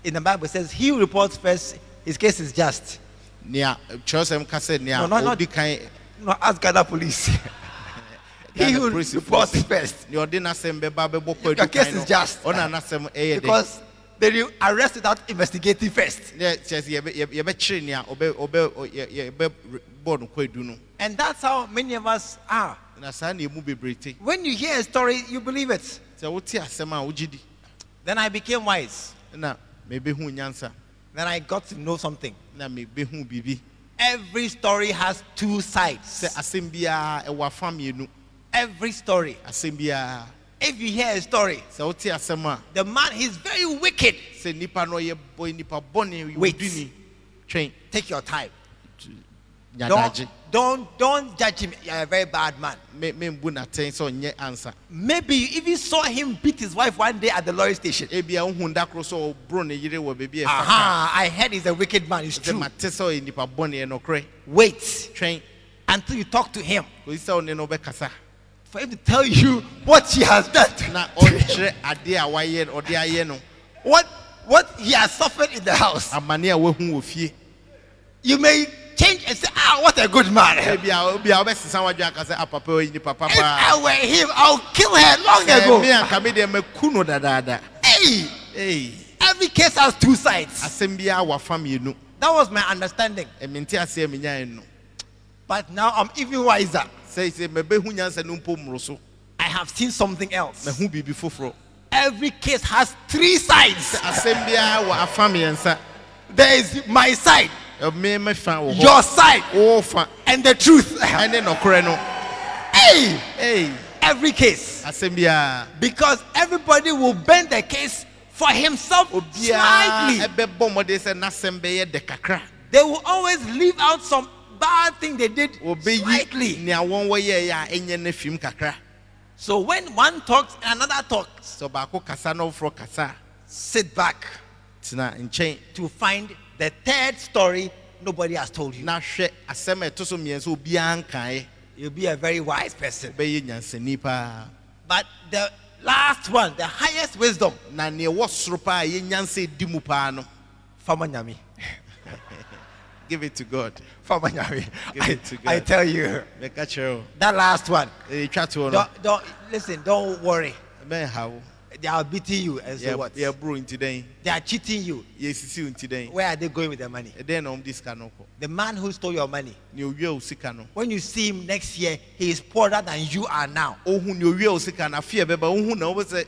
in the Bible it says, He who reports first, his case is just. nea kyerɛsɛm ka sɛ nea No, no, not- kan No, ask Ghana police. he who reports first. first. nea ɔde n'asɛm bɛba bɛbɔ Your case is just. ɔna n'asɛm ɛyɛ dɛ Because they will arrest without investigating first. ne kyerɛ sɛ yɛbɛ- yɛbɛ- yɛbɛkyere nea ɔbɛ ɔbɛ yɛbɛ bɔ no kɔ edu no And that's how many of us are. na saa na emu bebree te When you hear a story, you believe it. sɛ wote asɛm a wogye di Then I became wise. na mebehu nyansa Then I got to know something. na mebehu biribi Every story has two sides. asɛm biara ɛwɔ afa mmienu Every story. If you hear a story, the man he's very wicked. sɛ nipa no ɔyɛ bɔ nipa bɔne Wait. Take your time. Nyadagye Don't don't don't judge him. You're a very bad man. Me- membu n'atɛn sɛ ɔnyɛ ansa Maybe you even saw him beat his wife one day at the lorry station. ebia wohu da koro sɛ ɔboro ne yere wɔ baabi a ɛfa ka Aha! I heard he's a wicked man. It's sɛ true. mate sɛ ɔyɛ nipa bɔne ɛnɔkorɛ Wait twɛn until you talk to him kɔsi sɛ ɔne no bɛkasa for him to tell you what he has done. na ɔnkyerɛ adeɛ a wayɛ ɔde ayɛ no what what he has suffered in the house. amane a wahu wɔ fie You may change and say, ah, what a good man. Eh, ah, if ebia obia wobɛsesa wadwe aka sɛ apapa ɔyɛ nipa papa I were him, I'll kill her long eh, ago. me anka me deɛ maku no dadaada Hey, ei every case has two sides. asɛm biara wafa mmienu That was my understanding. Eh, ɛmente aseɛ menyae no But now I'm even wiser. sɛ sɛ mabɛhu nyansa no mpo mmoro I have seen something else. mahu biribi foforɔ Every case has three sides. asɛm biara wɔ afa mmiɛnsa There is my side, me mɛfa wɔ hɔ your side, wo fa. and the truth. ɛne nɔkorɛ no Hey, ei every case. asɛm biara Because everybody will bend the case for himself obiara slightly. ɛbɛbɔ mmɔden sɛ n'asɛm bɛyɛ dɛ kakra. They will always leave out some bad thing they did wɔbɛyi slightly. nea wɔn wɔyɛɛ a ɛnyɛ no fim kakra. So when one talks and another talks, sɛ ɔbaako kasa na ɔfoforɔ kasa. a sit back tena nkyɛn to find the third story nobody has told you. na hwɛ asɛm a ɛto so mmiɛnsa obiara nkaeɛ You'll be a very wise person. bɛyɛ nyansani paa But the last one, the highest wisdom, na nea ɛwɔ soro paa a ɛyɛ nyansa di mu paa no Fama Nyami. give it to god Give I, it to God. I tell you, mɛka kyerɛ wo that last one. ɛtwa toɔ no Don't, don't listen, don't worry. They are beating you and so Yɛ- what? yɛboro nti today. They are cheating you. yɛsisi wo nti dɛn Where are they going with the money? na ɔmde sika no kɔ The man who stole your money. nea owia wo sika When you see him next year, he is poorer than you are now. ohu nea owia wo sika no afei ɛbɛba wohu na wobɛ sɛ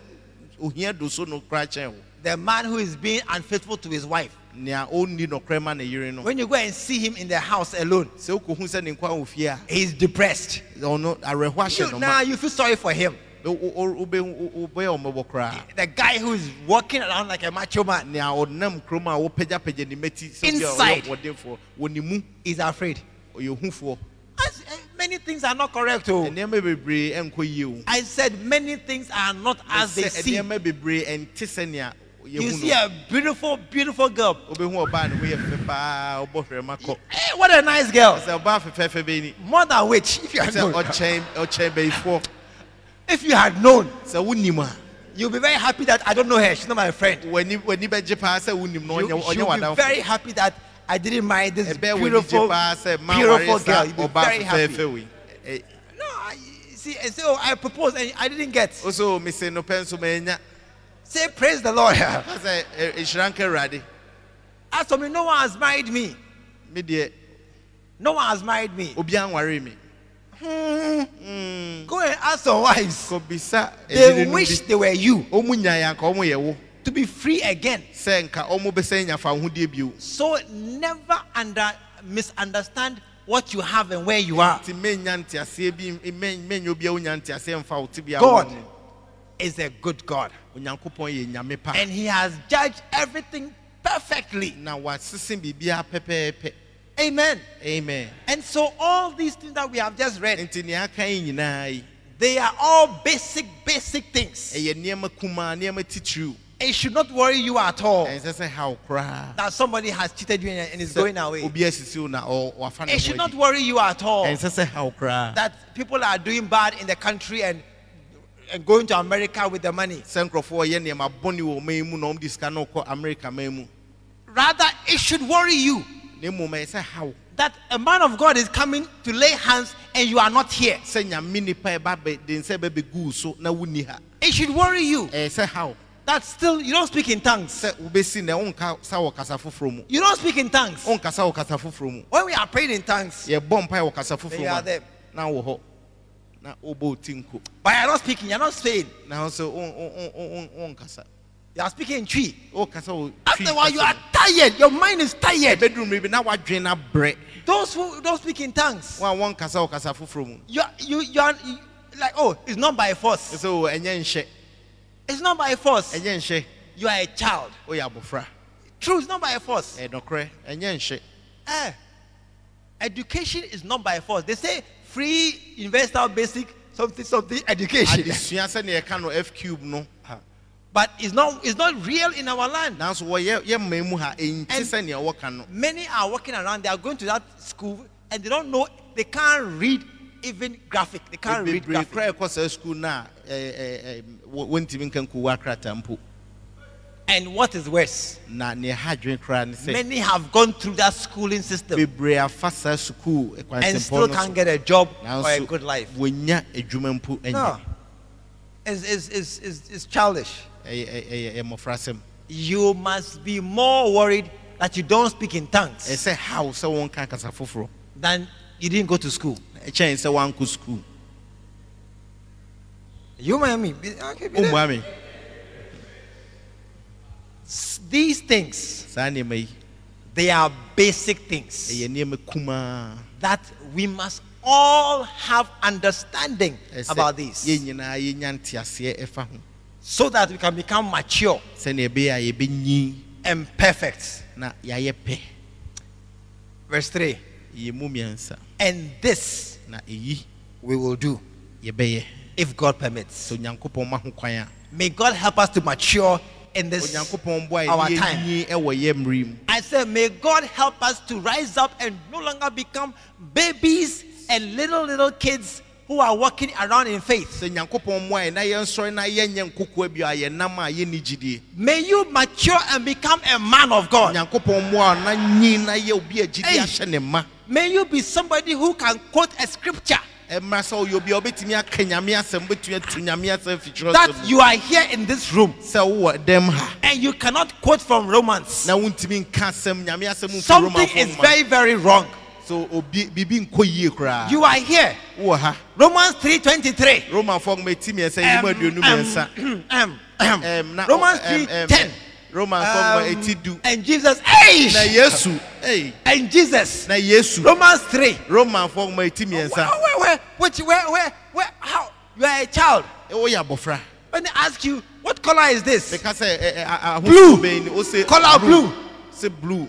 ohia do so no koraa kyɛn wo The man who is being unfaithful to his wife. nea ɔnni nɔkorɛ ma ne yere no When you go and see him in the house alone, sɛ wokɔhu sɛ ne nkwa wɔ fie a he's depressed. You, no now you feel sorry for him. The guy who is walking around like a macho man. Inside is afraid. As, eh, many things are not correct. Oh. I said many things are not as they seem. You see a beautiful, beautiful girl. Hey, eh, what a nice girl. More than which, if you are if you had known, sɛ wonim a you'll be very happy that I don't know her. She's not my friend. w'ani w'ani bɛgye paa sɛ wonim no You, ɔnyɛ ɔnyɛ you'll be w'adamfo very happy that I didn't marry this w'ani beautiful, gye paa sɛ ma beautiful ware girl. You'll be ɔbaa very happy. fɛfɛɛfɛ wei Ɛ- No, I, see, and so I proposed and eh, I didn't get. ɔsɛ mese no pɛ nso manya Say, praise the Lord. ka sɛ ɛ- ɛhyira nka awurade As for me, no one has married me. me deɛ No one has married me. obiara nware me Hmm. Go and ask some wives. They wish they were you ɔmu nyaeɛ anka ɔmo yɛ wo to be free again. sɛ nka ɔmo bɛsɛ nya fa ahodie So never under misunderstand what you have and where you are. nti menya nteaseɛ bi men- menya obiara wonya nteaseɛ mfa wo tebea God is a good God. onyankopɔn yɛ nyame pa And He has judged everything perfectly. Na wasese biribiara pɛpɛɛpɛ Amen. amen And so all these things that we have just read, nti nea aka yi nyinaa yi they are all basic, basic things. ɛyɛ nneɛma kumaa nneɛma titiriw It should not worry you at all ɛnsɛ sɛ haw koraa that somebody has cheated you and is going away. obi asisi wo na ɔ- wafa ne It should not worry you at all ɛnsɛ sɛ haw koraa that people are doing bad in the country and, and going to America with the money. sɛ nkurɔfoɔ ɔyɛ nneɛma bɔne wɔ ɔman mu na ɔmde sika no kɔ amerika man mu Rather, it should worry you na mmom ɛyɛ sɛ haw that a man of God is coming to lay hands and you are not here. sɛ nyame nipa ɛba bɛ de nsɛ bɛbɛgu wo so na wonni ha It should worry you ɛyɛ sɛ haw that still you don't speak in tongues. sɛ wobɛsi na wonka sa wɔ kasa foforɔ mu You don't speak in tongues. wonkasa wɔ kasa foforɔ mu When we are praying in tongues, yɛbɔ mpae wɔ kasa Then foforɔ you are there. na wɔ hɔ na wobɔ wo ti nko but you are not speaking, you are not saying. Na wo sɛ won- won- won- won- wonkasa You are speaking in tree. wokasa wɔ After a while, you are tired. Your mind is tired. ɛbɛduru mmere bi na woadwene no abrɛ Those who don't speak in tongues, wo a wɔnkasa wɔ kasa foforɔ mu you are, you, you are you- like, oh, it's not by ɛ force. sɛ o ɛnyɛ nhyɛ It's not by force. ɛnyɛ nhyɛ You are a child. woyɛ abɔfra True, it's not by force. ɛyɛ nɔkorɛ ɛnyɛ nhyɛ Eh, education is not by force. They say free universal basic something something education, adesua sɛnea yɛka no f cube no but it's not it's not real in our land. nanso wɔyɛ yɛ man mu ha ɛnti And- sɛnea wɔka no Many are walking around. They are going to that school and they don't know. They can't read even graphic. They can't read graphic. nkuwa krataa mpo And what is worse, na nea ɛha adwene koraa ne sɛ many have gone through that schooling system bebree afa saa eh, sukuu and still can't get a job or a good life. wɔnya adwuma mpo No, it's, it's, it's, it's, it's childish. You must be more worried that you don't speak in tongues ɛsɛ haw sɛ wɔnka kasa foforɔ than you didn't go to school. ɛkyɛn sɛ woankɔ sukuu You mind me? Be- okay, be oh, there. wommua me S- These things, saa nneɛma yi they are basic things ɛyɛ nneɛma kumaa that we must all have understanding about this. yɛn nyinaa yɛnya nteaseɛ ɛfa ho so that we can become mature sɛnea ɛbɛyɛ a yɛbɛnyin and perfect. na yɛayɛ pɛ Verse 3 yɛ mu And this we will do if God permits. sɛ onyankopɔn ma ho kwan a May God help us to mature in this. our time. yɛnyin ɛwɔ yɛ mmere mu I said, may God help us to rise up and no longer become babies and little, little kids who are walking around in faith. sɛ nyankopɔn mmoa yɛ na yɛnsɔre na yɛnyɛ nkokoa bio a yɛnam a yɛnni gyidie May you mature and become a man of God. nyankopɔn mmoa wo na nyin na yɛ obi a gyidie Hey. ahyɛ ne ma May you be somebody who can quote a scripture ɛmmra sɛ woyɛ obi a wobɛtumi aka nyame asɛm wobɛtumi atu nyame asɛm fitwerɛ that you are here in this room sɛ wowɔ dɛm ha and you cannot quote from Romans. na wontumi nka asɛm nyame asɛm mfi Something is very, very wrong. So obi biribi nkɔ yie koraa You are here. wowɔ ha Romans 3:23. romanfoɔ nwoma ɛti mmiɛnsa yi mu aduonu mmiɛnsa um, um, Ɛm, na- Romans ɛm, ɛm, 3:10. romanfoɔ nwoma Um, ɛti du and Jesus, hey, na yesu ei and Jesus, na yesu Romans 3. romanfoɔ nwoma ɛti Where, mmiɛnsa where, where, which, where, where, where, how? You are a child. woyɛ abɔfra When they ask you, what color is this? meka sɛ ɛ- ɛ, a- a- Blue. ahosuo bɛn ni wose Color blue. sɛ blue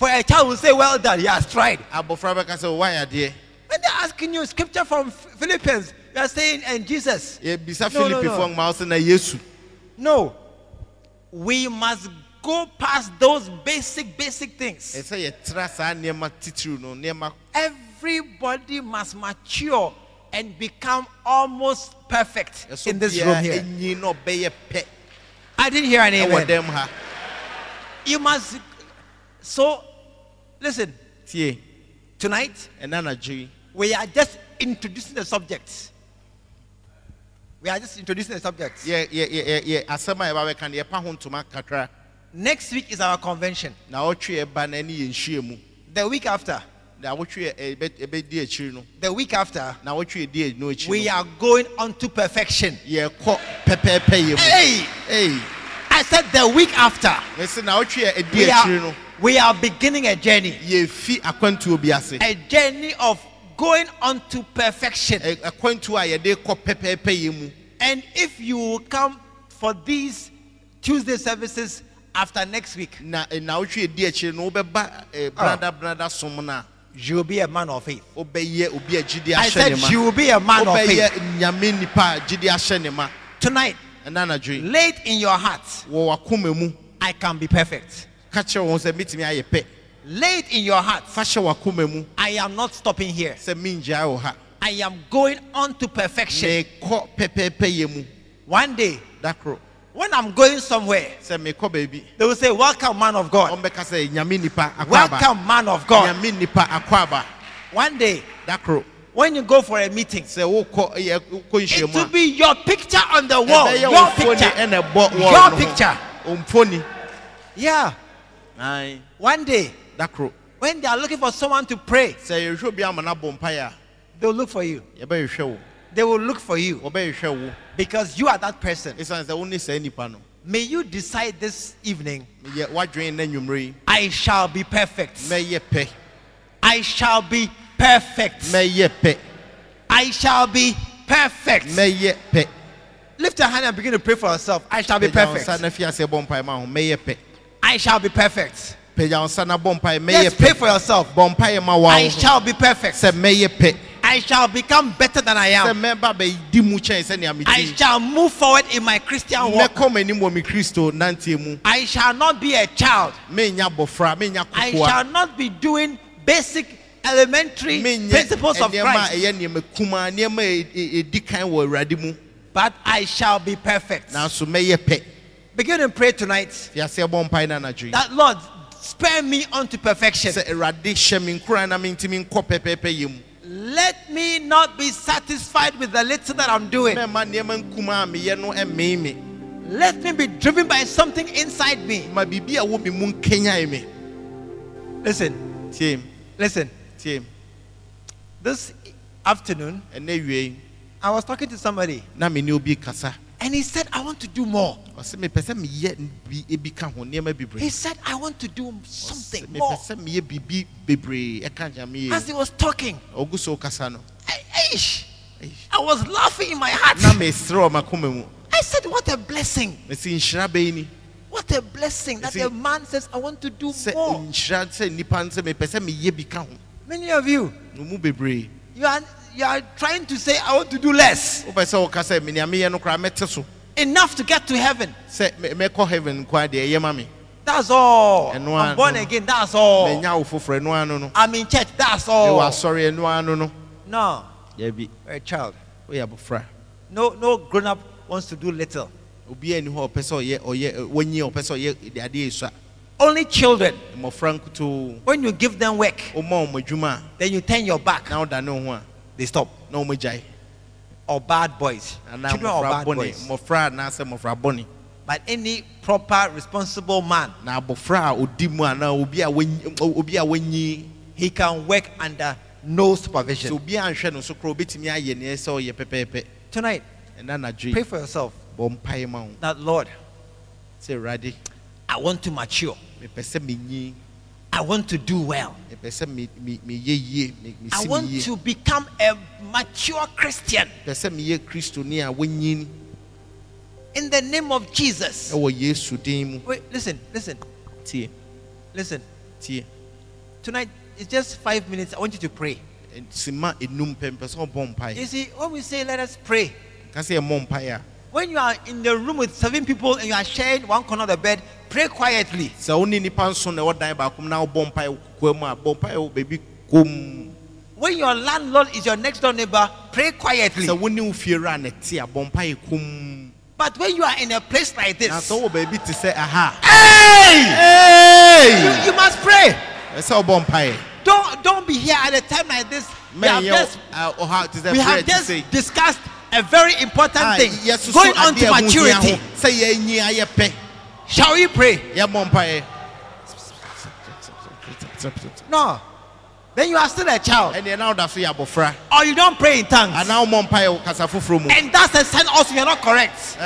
For a child will say, well done, he has tried. abɔfra bɛka sɛ wayɛ adeɛ When they're asking you scripture from Philippians, you are saying, and Jesus. No, no, no. nwoma wo sɛ na No. We must go past those basic, basic things. ɛsɛ yɛtra saa nneɛma titiriw no Everybody must mature and become almost perfect in this room here. ɛnyin na ɔbɛyɛ pɛ I didn't hear an ɛwɔ amen. You must. So, listen, tie tonight anadwo yi we are just introducing the subject. We are just introducing the subject. yɛ yɛ yɛ yɛ- yɛ asɛm a yɛba bɛka no yɛpa ho kakra. Next week is our convention. na ɔtwe ɛba na ɛne yɛn mu. The week after, na awotwe yɛ ɛbɛ ɛbɛdi akyiri no the week after, na di akyi we are going on to perfection. yɛ mu. Hey, ei I said the week after, mɛsi na awotwe yɛ ɛdi we are, we are beginning a journey, yɛfi akwantuo bi ase. A journey of going on to perfection. Ɛ- akwantuo a yɛde kɔ pɛpɛɛpɛ yɛ mu. And if you come for these Tuesday services after next week, na ɛ, na awotwe yɛ di akyiri no wobɛba ɛ, brada brada som no a you will be a man of faith. wobɛyɛ obi a gyidi I said you will be a man of faith. nyame nipa a gyidi ahyɛ ne ma. Tonight, ɛna anadwo yi lay it in your heart. wɔ wakoma mu I can be perfect. ka kyerɛ wɔn sɛ metumi ayɛ pɛ Lay it in your heart. fa hyɛ wakoma mu I am not stopping here. sɛ mengyaa wɔ ha I am going on to perfection. mekɔ pɛpɛɛpɛ yɛ mu One day, when I'm going somewhere, sɛ mekɔ baabi they will say, Welcome, man of God. ɔmbɛka sɛ nyame nipa Welcome, man of God. nyame nipa akɔ aba One day, when you go for a meeting, ɛyɛ wokɔ it will be your picture on the wall. Your picture. Your picture. Yeah. One day, when they are looking for someone to pray, sɛ yɛhwɛ obi ama no abɔ mpaeɛ a they'll look for you. They will look for you because you are that person. ɛsiane sɛ wo ne saa May you decide this evening yɛ woadwene na nnwummerɛ yi I shall be perfect. I shall be perfect. I shall be perfect. Lift your hand and begin to pray for yourself. I shall be pagya wo nsa perfect. na fi aseɛ bɔ mpaeɛ ma ho mɛyɛ pɛ I shall be perfect. pagya wo nsa na bɔ mpaeɛ mɛyɛ Yes, pray for yourself. bɔ mpaeɛ ma wa I shall be perfect. sɛ mɛyɛ pɛ I shall become better than I am. mɛba bɛdi mu kyɛn sɛnea I shall move forward in my Christian walk. mɛkɔ m'anim wɔ me kristo nanteɛ mu I shall not be a child. menya bɔfra menya I shall not be doing basic elementary principles of Christ, but I shall be perfect. nanso mɛyɛ pɛ Begin to pray tonight fi aseɛ bɔ mpaeɛ no anadwo yi that Lord spare me unto perfection. sɛ awurade hyɛ me nkora na mentimi nkɔ pɛpɛɛpɛ yɛ mu Let me not be satisfied with the little that I'm doing. mɛma nneɛma nkumaa a meyɛ no ɛmee me Let me be driven by something inside me. ma biribi a wɔ me mu nkenyae me Listen, listen. This afternoon, I was talking to somebody, na me ne obi kasa and he said, I want to do more. ɔsɛ mepɛ sɛ meyɛ bi ebi ka ho nneɛma He said, I want to do something more. sɛ meyɛ biribi bebree ɛka nyame As he was talking, ɔgu so kasa no I, Aish, Eish. I was laughing in my heart. na meserɛ wɔ makoma mu I said, What a blessing. mesi nhyira bɛyi ni What a blessing that a man says, I want to do more. Nhyira sɛ nnipa no sɛ mepɛ sɛ meyɛ bi ka ho Many of you, no mu bebree you are, you are trying to say, I want to do less. wopɛ sɛ woka sɛ menea meyɛ no koraa mɛte so Enough to get to heaven. sɛ heaven nkoa deɛ ɛyɛ ma me That's all. I'm born again. That's all. manya wo foforɔ ɛno ano no I'm in church. That's all. asɔre ɛno ano no No, you're a child. No, no grown up wants to do little. Obiaa ni hɔ a ɔpɛ sɛ ɔyɛ ɔyɛ wanyi a ɔpɛ sɛ ɔyɛ de adeɛ ɛsua Only children. When you give them work, woma wɔn adwuma a then you turn your back. wodane wo ho They stop. wɔn gyae Or bad boys. Children or bad boys. mmɔfra anaasɛ mmɔfra bɔne But any proper, responsible man, na abɔfra a ɔdi mu anaa obi a wanyi obi a wanyi he can work under no supervision. obi anhwɛ no so koraa obɛtumi ayɛ neɛ sɛ ɔyɛ pɛpɛɛpɛ Tonight, pray for yourself bɔ mpaeɛ ma wo that Lord, sɛ awurade I want to mature. Mepɛ sɛ menyi I want to do well. I want to become a mature Christian pɛ sɛ meyɛ kristoni a wanyi in the name of Jesus. ɛwɔ yesu din mu Wait, listen, listen, listen. Tonight, it's just five minutes. I want you to pray. Eh, sima enum pɛ mpɛ sɛ ɔbɔ You see, when we say let us pray, sɛ when you are in the room with seven people and you are sharing one corner of the bed, pray quietly. sɛ wo ne nnipa nso na ɛwɔ dan baako mu na wobɔ mpaeɛ kokoa mu a bɔ mpaeɛ wɔ baabi kom When your landlord is your next door neighbor, pray quietly. sɛ wo ne wo fie ra ne te a bɔ mpaeɛ kom But when you are in a place like na this, sɛ you, wɔ baabi te sɛ aha you Hey! must pray. ɛsɛ wobɔ mpaeɛ Don't don't be here at a time like this. We have just uh, sɛ we have just sɛ discussed a very important a thing. yɛsoso going on adeɛ to a ho hia ho maturity. sɛ yɛanyi ayɛ pɛ Shall we pray? yɛmmɔ mpaeɛ No. Then you are still a child, ɛneɛ na woda so yɛ abɔfra or you don't pray in tongues, anaa wommɔ mpaeɛ wɔ kasa foforɔ mu. And that's a sign also you're not correct.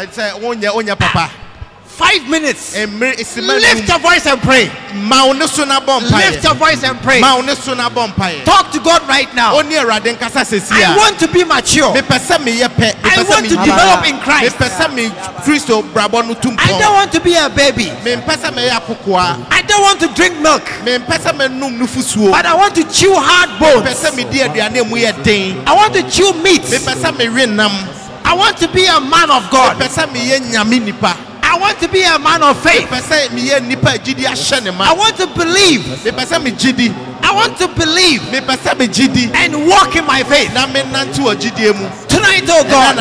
Five minutes. mmerɛ esima Lift your voice and pray. ma wo ne so na bɔ Lift your mpaeɛ voice and pray. ma wo ne so na bɔ mpaeɛ Talk to God right now. ɔne awurade nkasa sɛsi I a want to be mature. mepɛ sɛ meyɛ pɛ I mepɛ sɛ want to me- develop in Christ. mepɛ sɛ me kristo brabɔ no tu I don't mpɔn want to be a baby. mempɛ sɛ mɛyɛ akokoa I don't want to drink milk, mempɛ sɛ mɛnom nufusuo but I want to chew hard mepɛ bones. sɛ medi aduane a mu yɛ den I want to chew meat. mepɛ sɛ mewe nam I I want to be a man of God. mepɛ sɛ meyɛ nyame nipa I want to be a man of faith. mepɛ sɛ meyɛ nipa a gyidi ahyɛ ne I want to believe. mepɛ sɛ megye di I want to believe mepɛ sɛ megye di and walk in my faith. na menante wɔ gyidie mu Tonight, oh God,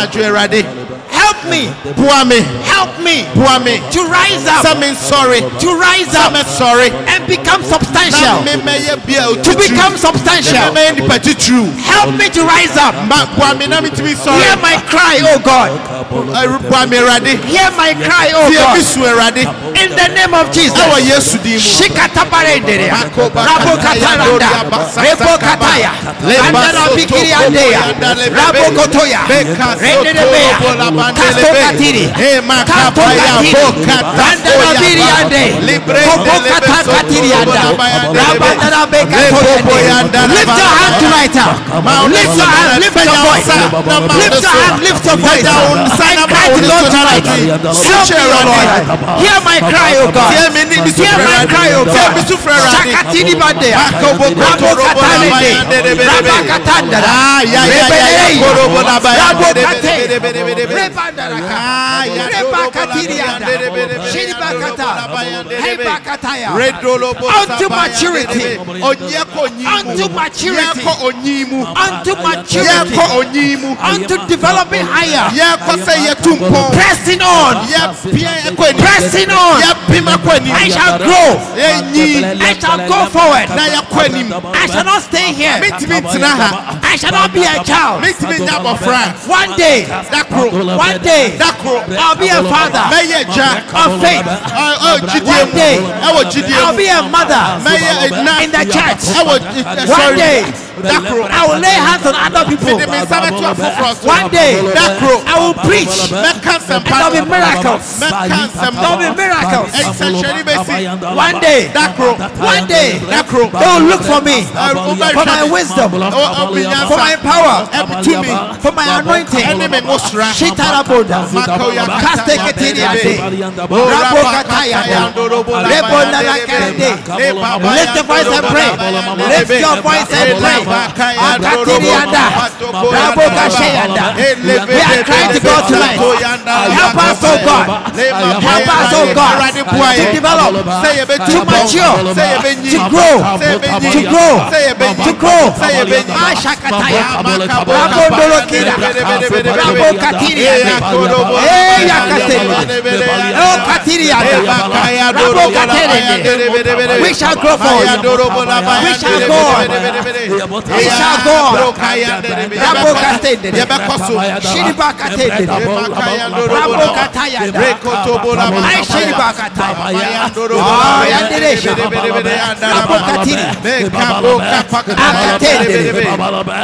help me, boa me help me boa me to rise up, sorry. to rise up sorry. and become substantial, to become substantial. memɛyɛ nipa titiriw Help me to rise up. ma boa me na metumi Hear my cry, oh God. Ɛru- boa me Hear my cry, oh God. mi su awurade In the name of Jesus. ɛwɔ yesu din mu Shikatabarenderea. Mako Rabo kataranda. Rebo. Kataya. Leba Andara soto bikiriandea. kobo yanda lebe. Rabo kotoya. Beka soto Rendedebea. robo la bande Kasto lebe. katiri. Makapa Kasto ya katiri. Andara oya ba. biriande. Libre Kobo de lebe kata soto katirianda. robo la bayande lebe. Rabandara beka Lebo toyende. boyanda la Lift your hand tonight. Uh. Ma- Lift your hand. Lift your voice. Lift your hand. Lift your voice. I cry to Lord tonight. Help me, O Lord. Hear my cry, O God. Tie mi ni mi su Hear my cry, O God. mi su frɛ awurade. Shakatini bandea. Makobo Unto maturity. lebe. Onyie kɔ onyimu. Unto maturity. Unto maturity. Unto developing higher. Yɛkɔ sɛ yɛtu mpɔn. Pressing on. Yɛpia ɛkɔ anim. Pressing on. Yɛpem akɔ anim. I shall grow. I shall go forward. Na yɛkɔ anim. I shall not stay here. Mentumi ntena ha. I shall not be a child. Mentumi nya abɔfra. One day, Dakoro. one day, Dakoro. I'll be a father Mɛyɛ gya. of faith. Ɔ- ɔ, gyidie One day, I'll be a mother Mɛyɛ ɛna. in the church. One sɔre. Day, Dakoro. I will lay hands on other people. Mede me nsa bɛto afoforɔ so. One day, Dakoro. I will preach. Nsɛmpa. There'll be miracles. There'll be miracles. One day, Dakoro. one day, Dakoro. they will look for me for my wisdom, Ɔ- ɔ, mi nyansa. for my power, Ɛtumi. for my anointing. Me. Shitaraboda. Makoya Kaste ketiriande. Oh, Rabo Rabba katayanda. Katayando Robo La Rebo Bayande lalakende. Le Baba Lift your voice and pray. Lift your voice and pray. Akatirianda. Rabo kashayanda. We are to God tonight. Help us, oh God. Help us, oh God, to develop, to mature, to grow, to grow, to grow. Ashakataya. Rabo katirianda. Eh, yakatende. Oh, katirianda. Rabo katerende. We shall grow forward. We shall go on. We shall go on. Rabo katende. Shiriba katende. Rabo katayanda. Ay, shiriba kataya. Oh, yanderesha. Rabo katiri. Akatende.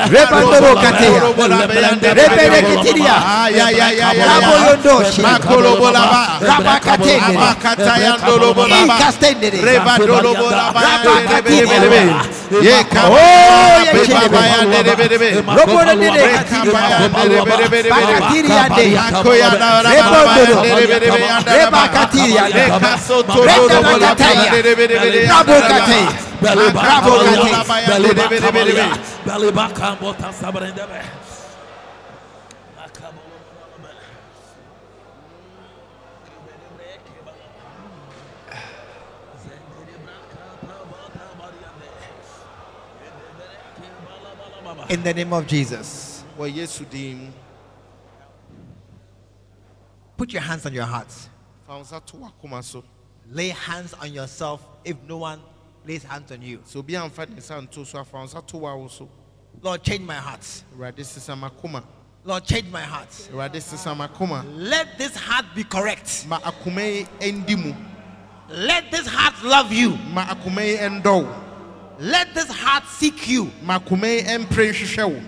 Rebandoro kateya. Rebele kitiria. Rabo ah, yondoshi. Raba katende. Ikastende. In the name of Jesus, put your hands on your hearts. fa wo nsa to w'akoma so Lay hands on yourself if no one lays hands on you. sɛ obi amfa ne nsa nto so afa wo nsa to w'awo so Lord, change my heart. awurade sesa m'akoma Lord, change my heart. awurade sesa m'akoma Let this heart be correct. ma akoma yi Let this heart love you. Let this heart seek you. ma akoma yi mpere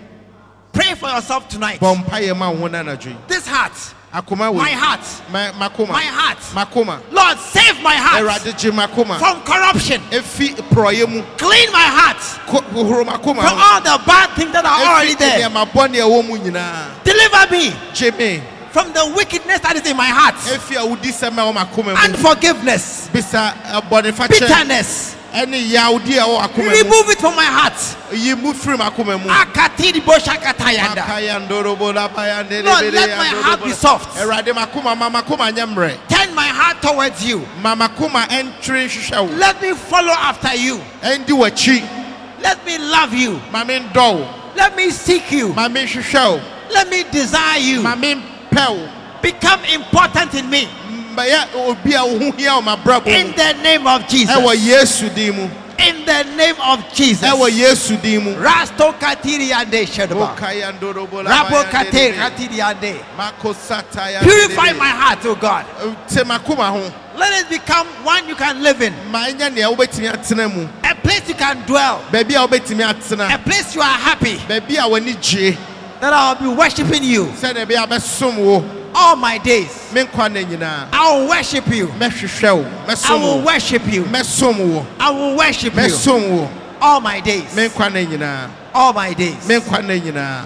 Pray for yourself tonight. bɔ mpayɛ ma wo ho no anadwo yi. This heart, my heart, my heart. Lord, save my heart awurade gye m'akoma. from corruption. efi porɔyɛ mu. Clean my heart from all the bad things that are already there. nneɛma bɔne a ɛwɔ mu nyinaa. Deliver me from the wickedness that is in my heart. efi a wodi sɛm a ɛwɔ Unforgiveness, eh, bɔnefakyɛ bitterness, ɛne yawdi a ɛwɔ akoma mu Remove it from my heart. yi mu firi mu akoma mu Akati boshakatayanda. Makayandorobo labayande Lord, lebede let my heart be soft. Awurade makoma ma makoma nyɛ mmerɛ Turn my heart towards you. ma makoma ɛntwere nhwehwɛ wo Let me follow after you. ɛndi w'akyi Let me love you. ma mendɔ wo Let me seek you. ma menhwehwɛ wo Let me desire you. ma mempɛ wo Become important in me. Mbɛyɛ obi a wo ho hia wo mabrabɔ In the name of Jesus. ɛwɔ yesu din mu In the name of Jesus. ɛwɔ yesu din mu Rasto katiri ande Rabo kate katiri ande. Purify my heart, oh God. Uh, ho Let it become one you can live in. ma ɛnyɛ nea wobɛtumi atena mu A place you can dwell. a wobɛtumi atena A place you are happy. baabi a w'ani gye That I'll be worshiping you sɛdeɛ ɛbɛyɛ a bɛsom wo all my days. me nkwa na I will worship you. I will worship you. I will worship you all my days. me nkwa na All my days. me nkwa na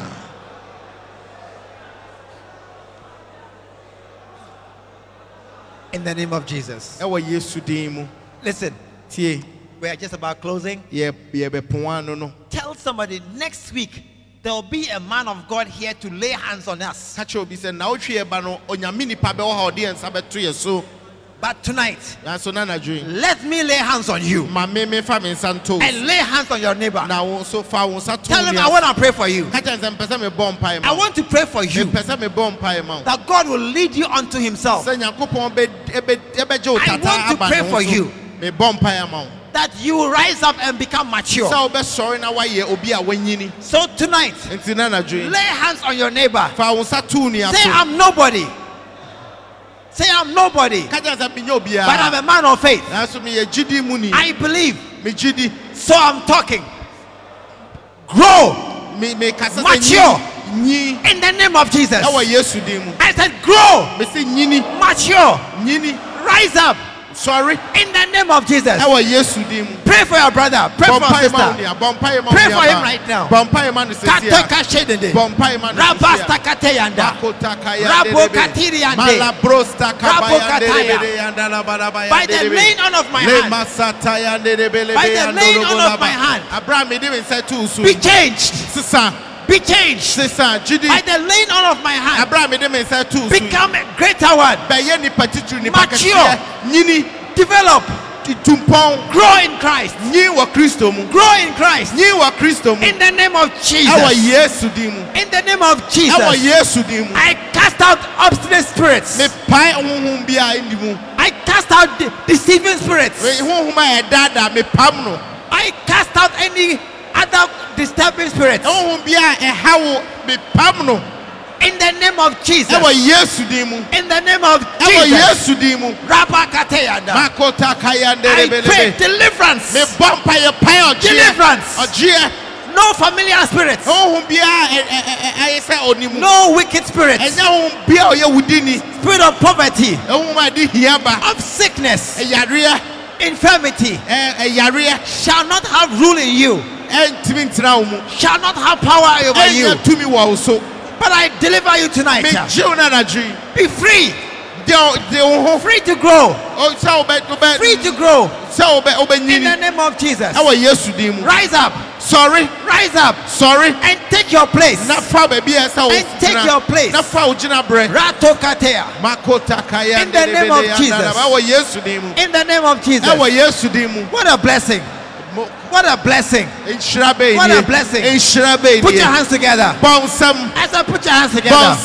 In the name of Jesus. ɛwɔ yesu din mu Listen, we are just about closing. Tell somebody next week there will be a man of God here to lay hands on us. ka kyerɛ obi sɛ na wotwe yɛ ba no onyame nipa bɛwɔ ha ɔde yɛn nsa bɛto yɛ so But tonight, nanso na anadwo yi let me lay hands on you ma me mefa me nsa nto wo and lay hands on your neighbor. na wo nso fa wo nsa to Tell him I want to pray for you. ka kyerɛ sɛ mpɛ sɛ mebɔ mpae ma I want to pray for you mepɛ sɛ mebɔ mpae ma wo that God will lead you unto Himself. sɛ nyankopɔn bɛ- ɛbɛ- ɛbɛgye wo I want to pray for you. Mebɔ mpae ama wo That you rise up and become mature. sɛ wobɛsɔre na woayɛ obi a wanyini So tonight, nti na anadwo lay hands on your neighbor. fa wo nsa to wo nua Say, I'm nobody. Say, I'm nobody. ka kyerɛ sɛ menyɛ But I'm a man of faith. nanso meyɛ gyidi mu ni I believe. So I'm talking. Grow Me- mekasa sɛ Mature. in the name of Jesus. ɛwɔ yesu din mu I said, grow mature. Rise up sɔre in the name of Jesus. ɛwɔ yesu din mu Pray for your brother. Pray for your mpae ma wo sister. nua bɔ mpae ma wo Pray for him right now. bɔ mpae ma no sɛsi Kateka shedede. bɔ mpae ma no Rabasta kateyanda. Rabo katiri ande. Rabo kataya. By the laying on of my hand. By the laying on of my hand. Abraham mede me nsa too so. Be changed. Be changed. sisa, gyidi. By the laying on of my hand. Become a greater one. Mature. Develop. tumpɔn. Grow in Christ. Nyi wɔ Kristo mu. Grow in Christ. Nyi wɔ Kristo mu. In the name of Jesus. Yesu din mu. In the name of Jesus. Yesu din mu. I cast out obstinate spirits. Mepae honhom bi a mu. I cast out de- deceiving spirits. Honhom a ɛdaadaa mepam no. I cast out any other disturbing spirits. Honhom bi a ɛha wo mepam no. In the name of Jesus. Ɛwɔ Yesu din mu. In the name of Ɛwɔ Jesus. Yesu din mu. Rabakateyanda. Makota kayande I pray rebelebe. deliverance. Mebɔ mpaeɛ pan ɔgyeɛ. Deliverance. Ɔgyeɛ. No familiar spirits. Honhom bi a ɛ- ɛ- ɛ- ɛyɛ sɛ ɔni mu. No wicked spirits. Ɛnyɛ honhom bi a ɔyɛ wudini. Spirit of poverty. Honhom a ɛde hia ba. Of sickness. Ɛyareɛ. Infirmity. ɛ- Ɛyareɛ. Shall not have rule in you. Ɛntumi ntena wo. Shall not have power over you. Ɛnyɛ tumi wɔ wo so. But I deliver you tonight. Megye wo no anadwo yi. Be free. De wo- de. Free to grow. O- Sɛ wobɛ wobɛ Free to grow. In the name of Jesus. Ɛwɔ Yesu din. Rise up. Sorry. Rise up. Sorry. And take your place. Na fa baabi a ɛsɛ And take your place. Na fa wo gyina berɛ. Rato katea. Makota kaya In the name of Jesus. yandara. Ɛwɔ Yesu din mu. In the name of Jesus. Ɛwɔ Yesu din mu. What a blessing. What a blessing. What a blessing. Put your hands together. I said, put your hands together.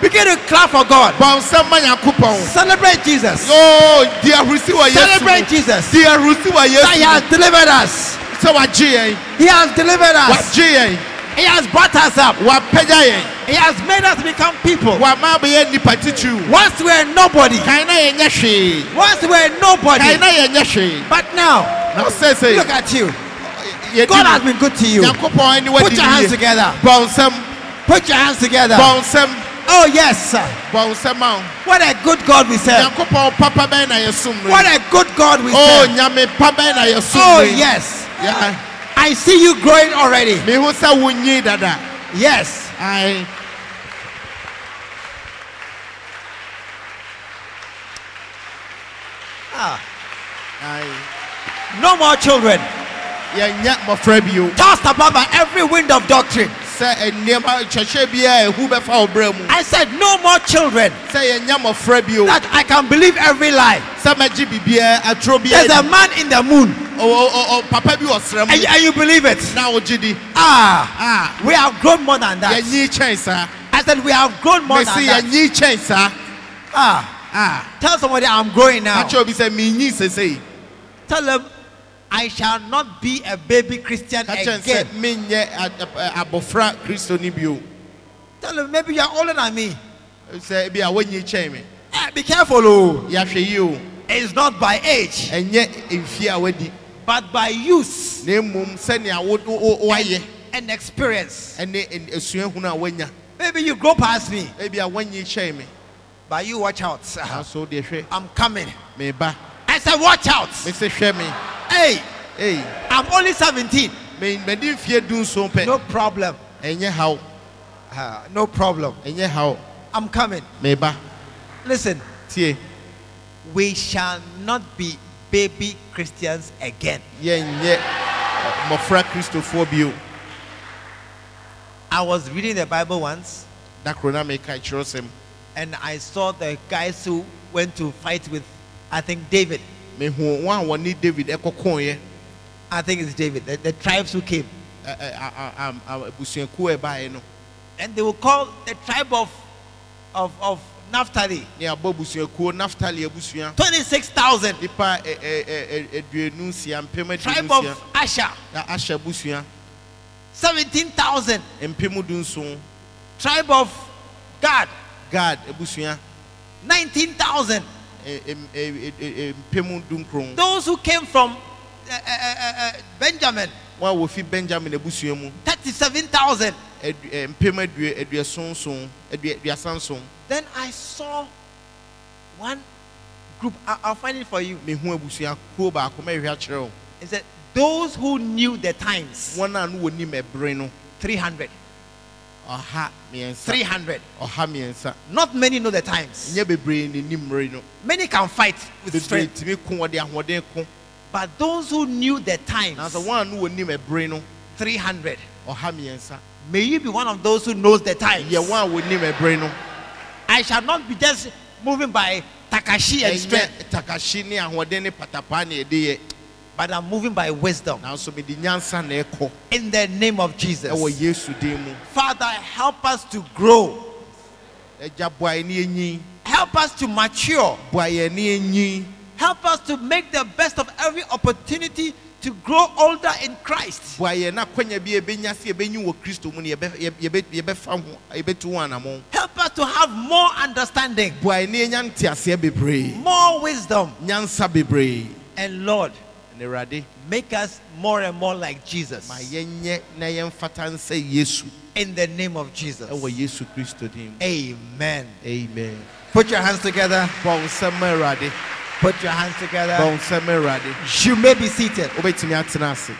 Begin to clap for God. Bɔ nsɛm ma Nyankopɔn. Celebrate Jesus. Oh, di ahurusi wɔ Yesu Celebrate. Jesus. That He has delivered us. Yɛn. He has delivered us. He has brought us up. He has made us become people. Once we were nobody. Kan na yɛnyɛ hwee. Once we were nobody. Kan na yɛnyɛ hwee. But now, Na sɛsɛ look at you. God has been good to you. Nyankopɔn ani wadi Put your hands together. Put your hands together. Oh, yes, sir. Bɔ nsɛm a. What a good God we serve. Nyankopɔn papa bɛn na yɛsom no. What a good God we Oh, serve. nyame pa na yɛsom Oh, yes. Yeah. I see you growing already. Mehu sɛ wonyi dada. Yes. I Ah, Aye. No more children. Tossed about by every wind of doctrine. sɛ nneɛma kyɛhyɛ biara ehu bɛfa wo brɛ mu I said, No more children. sɛ yɛnyɛ mmɔfra bio That I can believe every lie. sɛ mɛgye biribiara atoro There's a man in the moon. bi wɔ srɛ And, and you believe it. Ah, Ah, we have grown more than that. yɛnyi kyɛn saa I said, We have grown more than that. Ah, Ah, tell somebody I'm growing now. akyɛ obi sɛ menyi sesei Tell them, I shall not be a baby Christian ka kyɛn sɛ again. Tell them, maybe you're older than me. sɛ bi a wɔnyi kyɛn me Eh, be careful, oh. It's not by age, ɛnyɛ mfie a wadi but by use woayɛ and experience. ɛne asuahunu a woanya Maybe you grow past me, ebi a wɔnyi kyɛn me but you watch out. nanso deɛ hwɛ I'm coming. I said, watch out. hwɛ me Hey, ei I'm only 17. me- madi mfie du nson pɛ No problem. ɛnyɛ haw Ah, no problem. ɛnyɛ haw I'm coming. meba Listen, tie. We shall not be baby Christians again. Yeah, ɛ, mmɔfra kristofoɔ bio I was reading the Bible once. Da koro na meka kyerɛsɛm and I saw the guys who went to fight with, I think, David. mehu wɔn a wɔne david ɛkɔkɔɔyɛ I think it's David, the, the tribes who came. And they will call the tribe of, of, of Naphtali. Ne abɔ abusuakuo naftali abusua 26,000. nipa ɛ, ɛ, ɛ, ɛ, aduonu nsia mpem Tribe of Asher, na ahyɛ abusua 17,000. mpem du nson Tribe of Gad, gad abusua 19,000. Ɛ, ɛ, ɛ, ɛ, ɛ, mpem du nkron Those who came from uh, uh, uh, uh, Benjamin, wɔn a wofi benjamin abusua mu. 37,000. adu- ɛ, mpem adua aduason nson adua aduasa nson Then I saw one group, I, I'll find it for you. mehu abusuakuo baako mɛhwɛ akyerɛ wo. It said, Those who knew the times, wɔn a no wɔnim ɛbere no. 300. Ɔha mmiɛnsa 300. ɔha mmiɛnsa Not many know the times. nyɛ bebree na nim mmere no Many can fight with bebree strength. tumi ko wɔde ahoɔden ko But those who knew the times, nanso wɔn a no wɔnim ɛbere no 300. ɔha mmiɛnsa May you be one of those who knows the times. yɛ wɔn a wɔnim ɛbere no I shall not be just moving by Takashi and ɛnyɛ strength, takahye ne ahoɔden ne patapaa na yɛde yɛ but I'm moving by wisdom. nanso mede nyansa na ɛkɔ In the name of Jesus. ɛwɔ yesu din mu Father, help us to grow. ɛgya boa yɛ ne yɛnyin Help us to mature. boa yɛ ne yɛnyin Help us to make the best of every opportunity to grow older in Christ. Help us to have more understanding, boa yɛ ne yɛnya nteaseɛ bebree more wisdom, and Lord, make us more and more like Jesus. ma yɛnyɛ na yɛmfata nsɛ yesu In the name of Jesus. ɛwɔ yesu kristo din mu Amen. amen Put your hands together. bɔ wo nsɛm ma awurade Put your hands together. bɔ wo nsɛm ma awurade You may be seated. wobɛtumi atena ase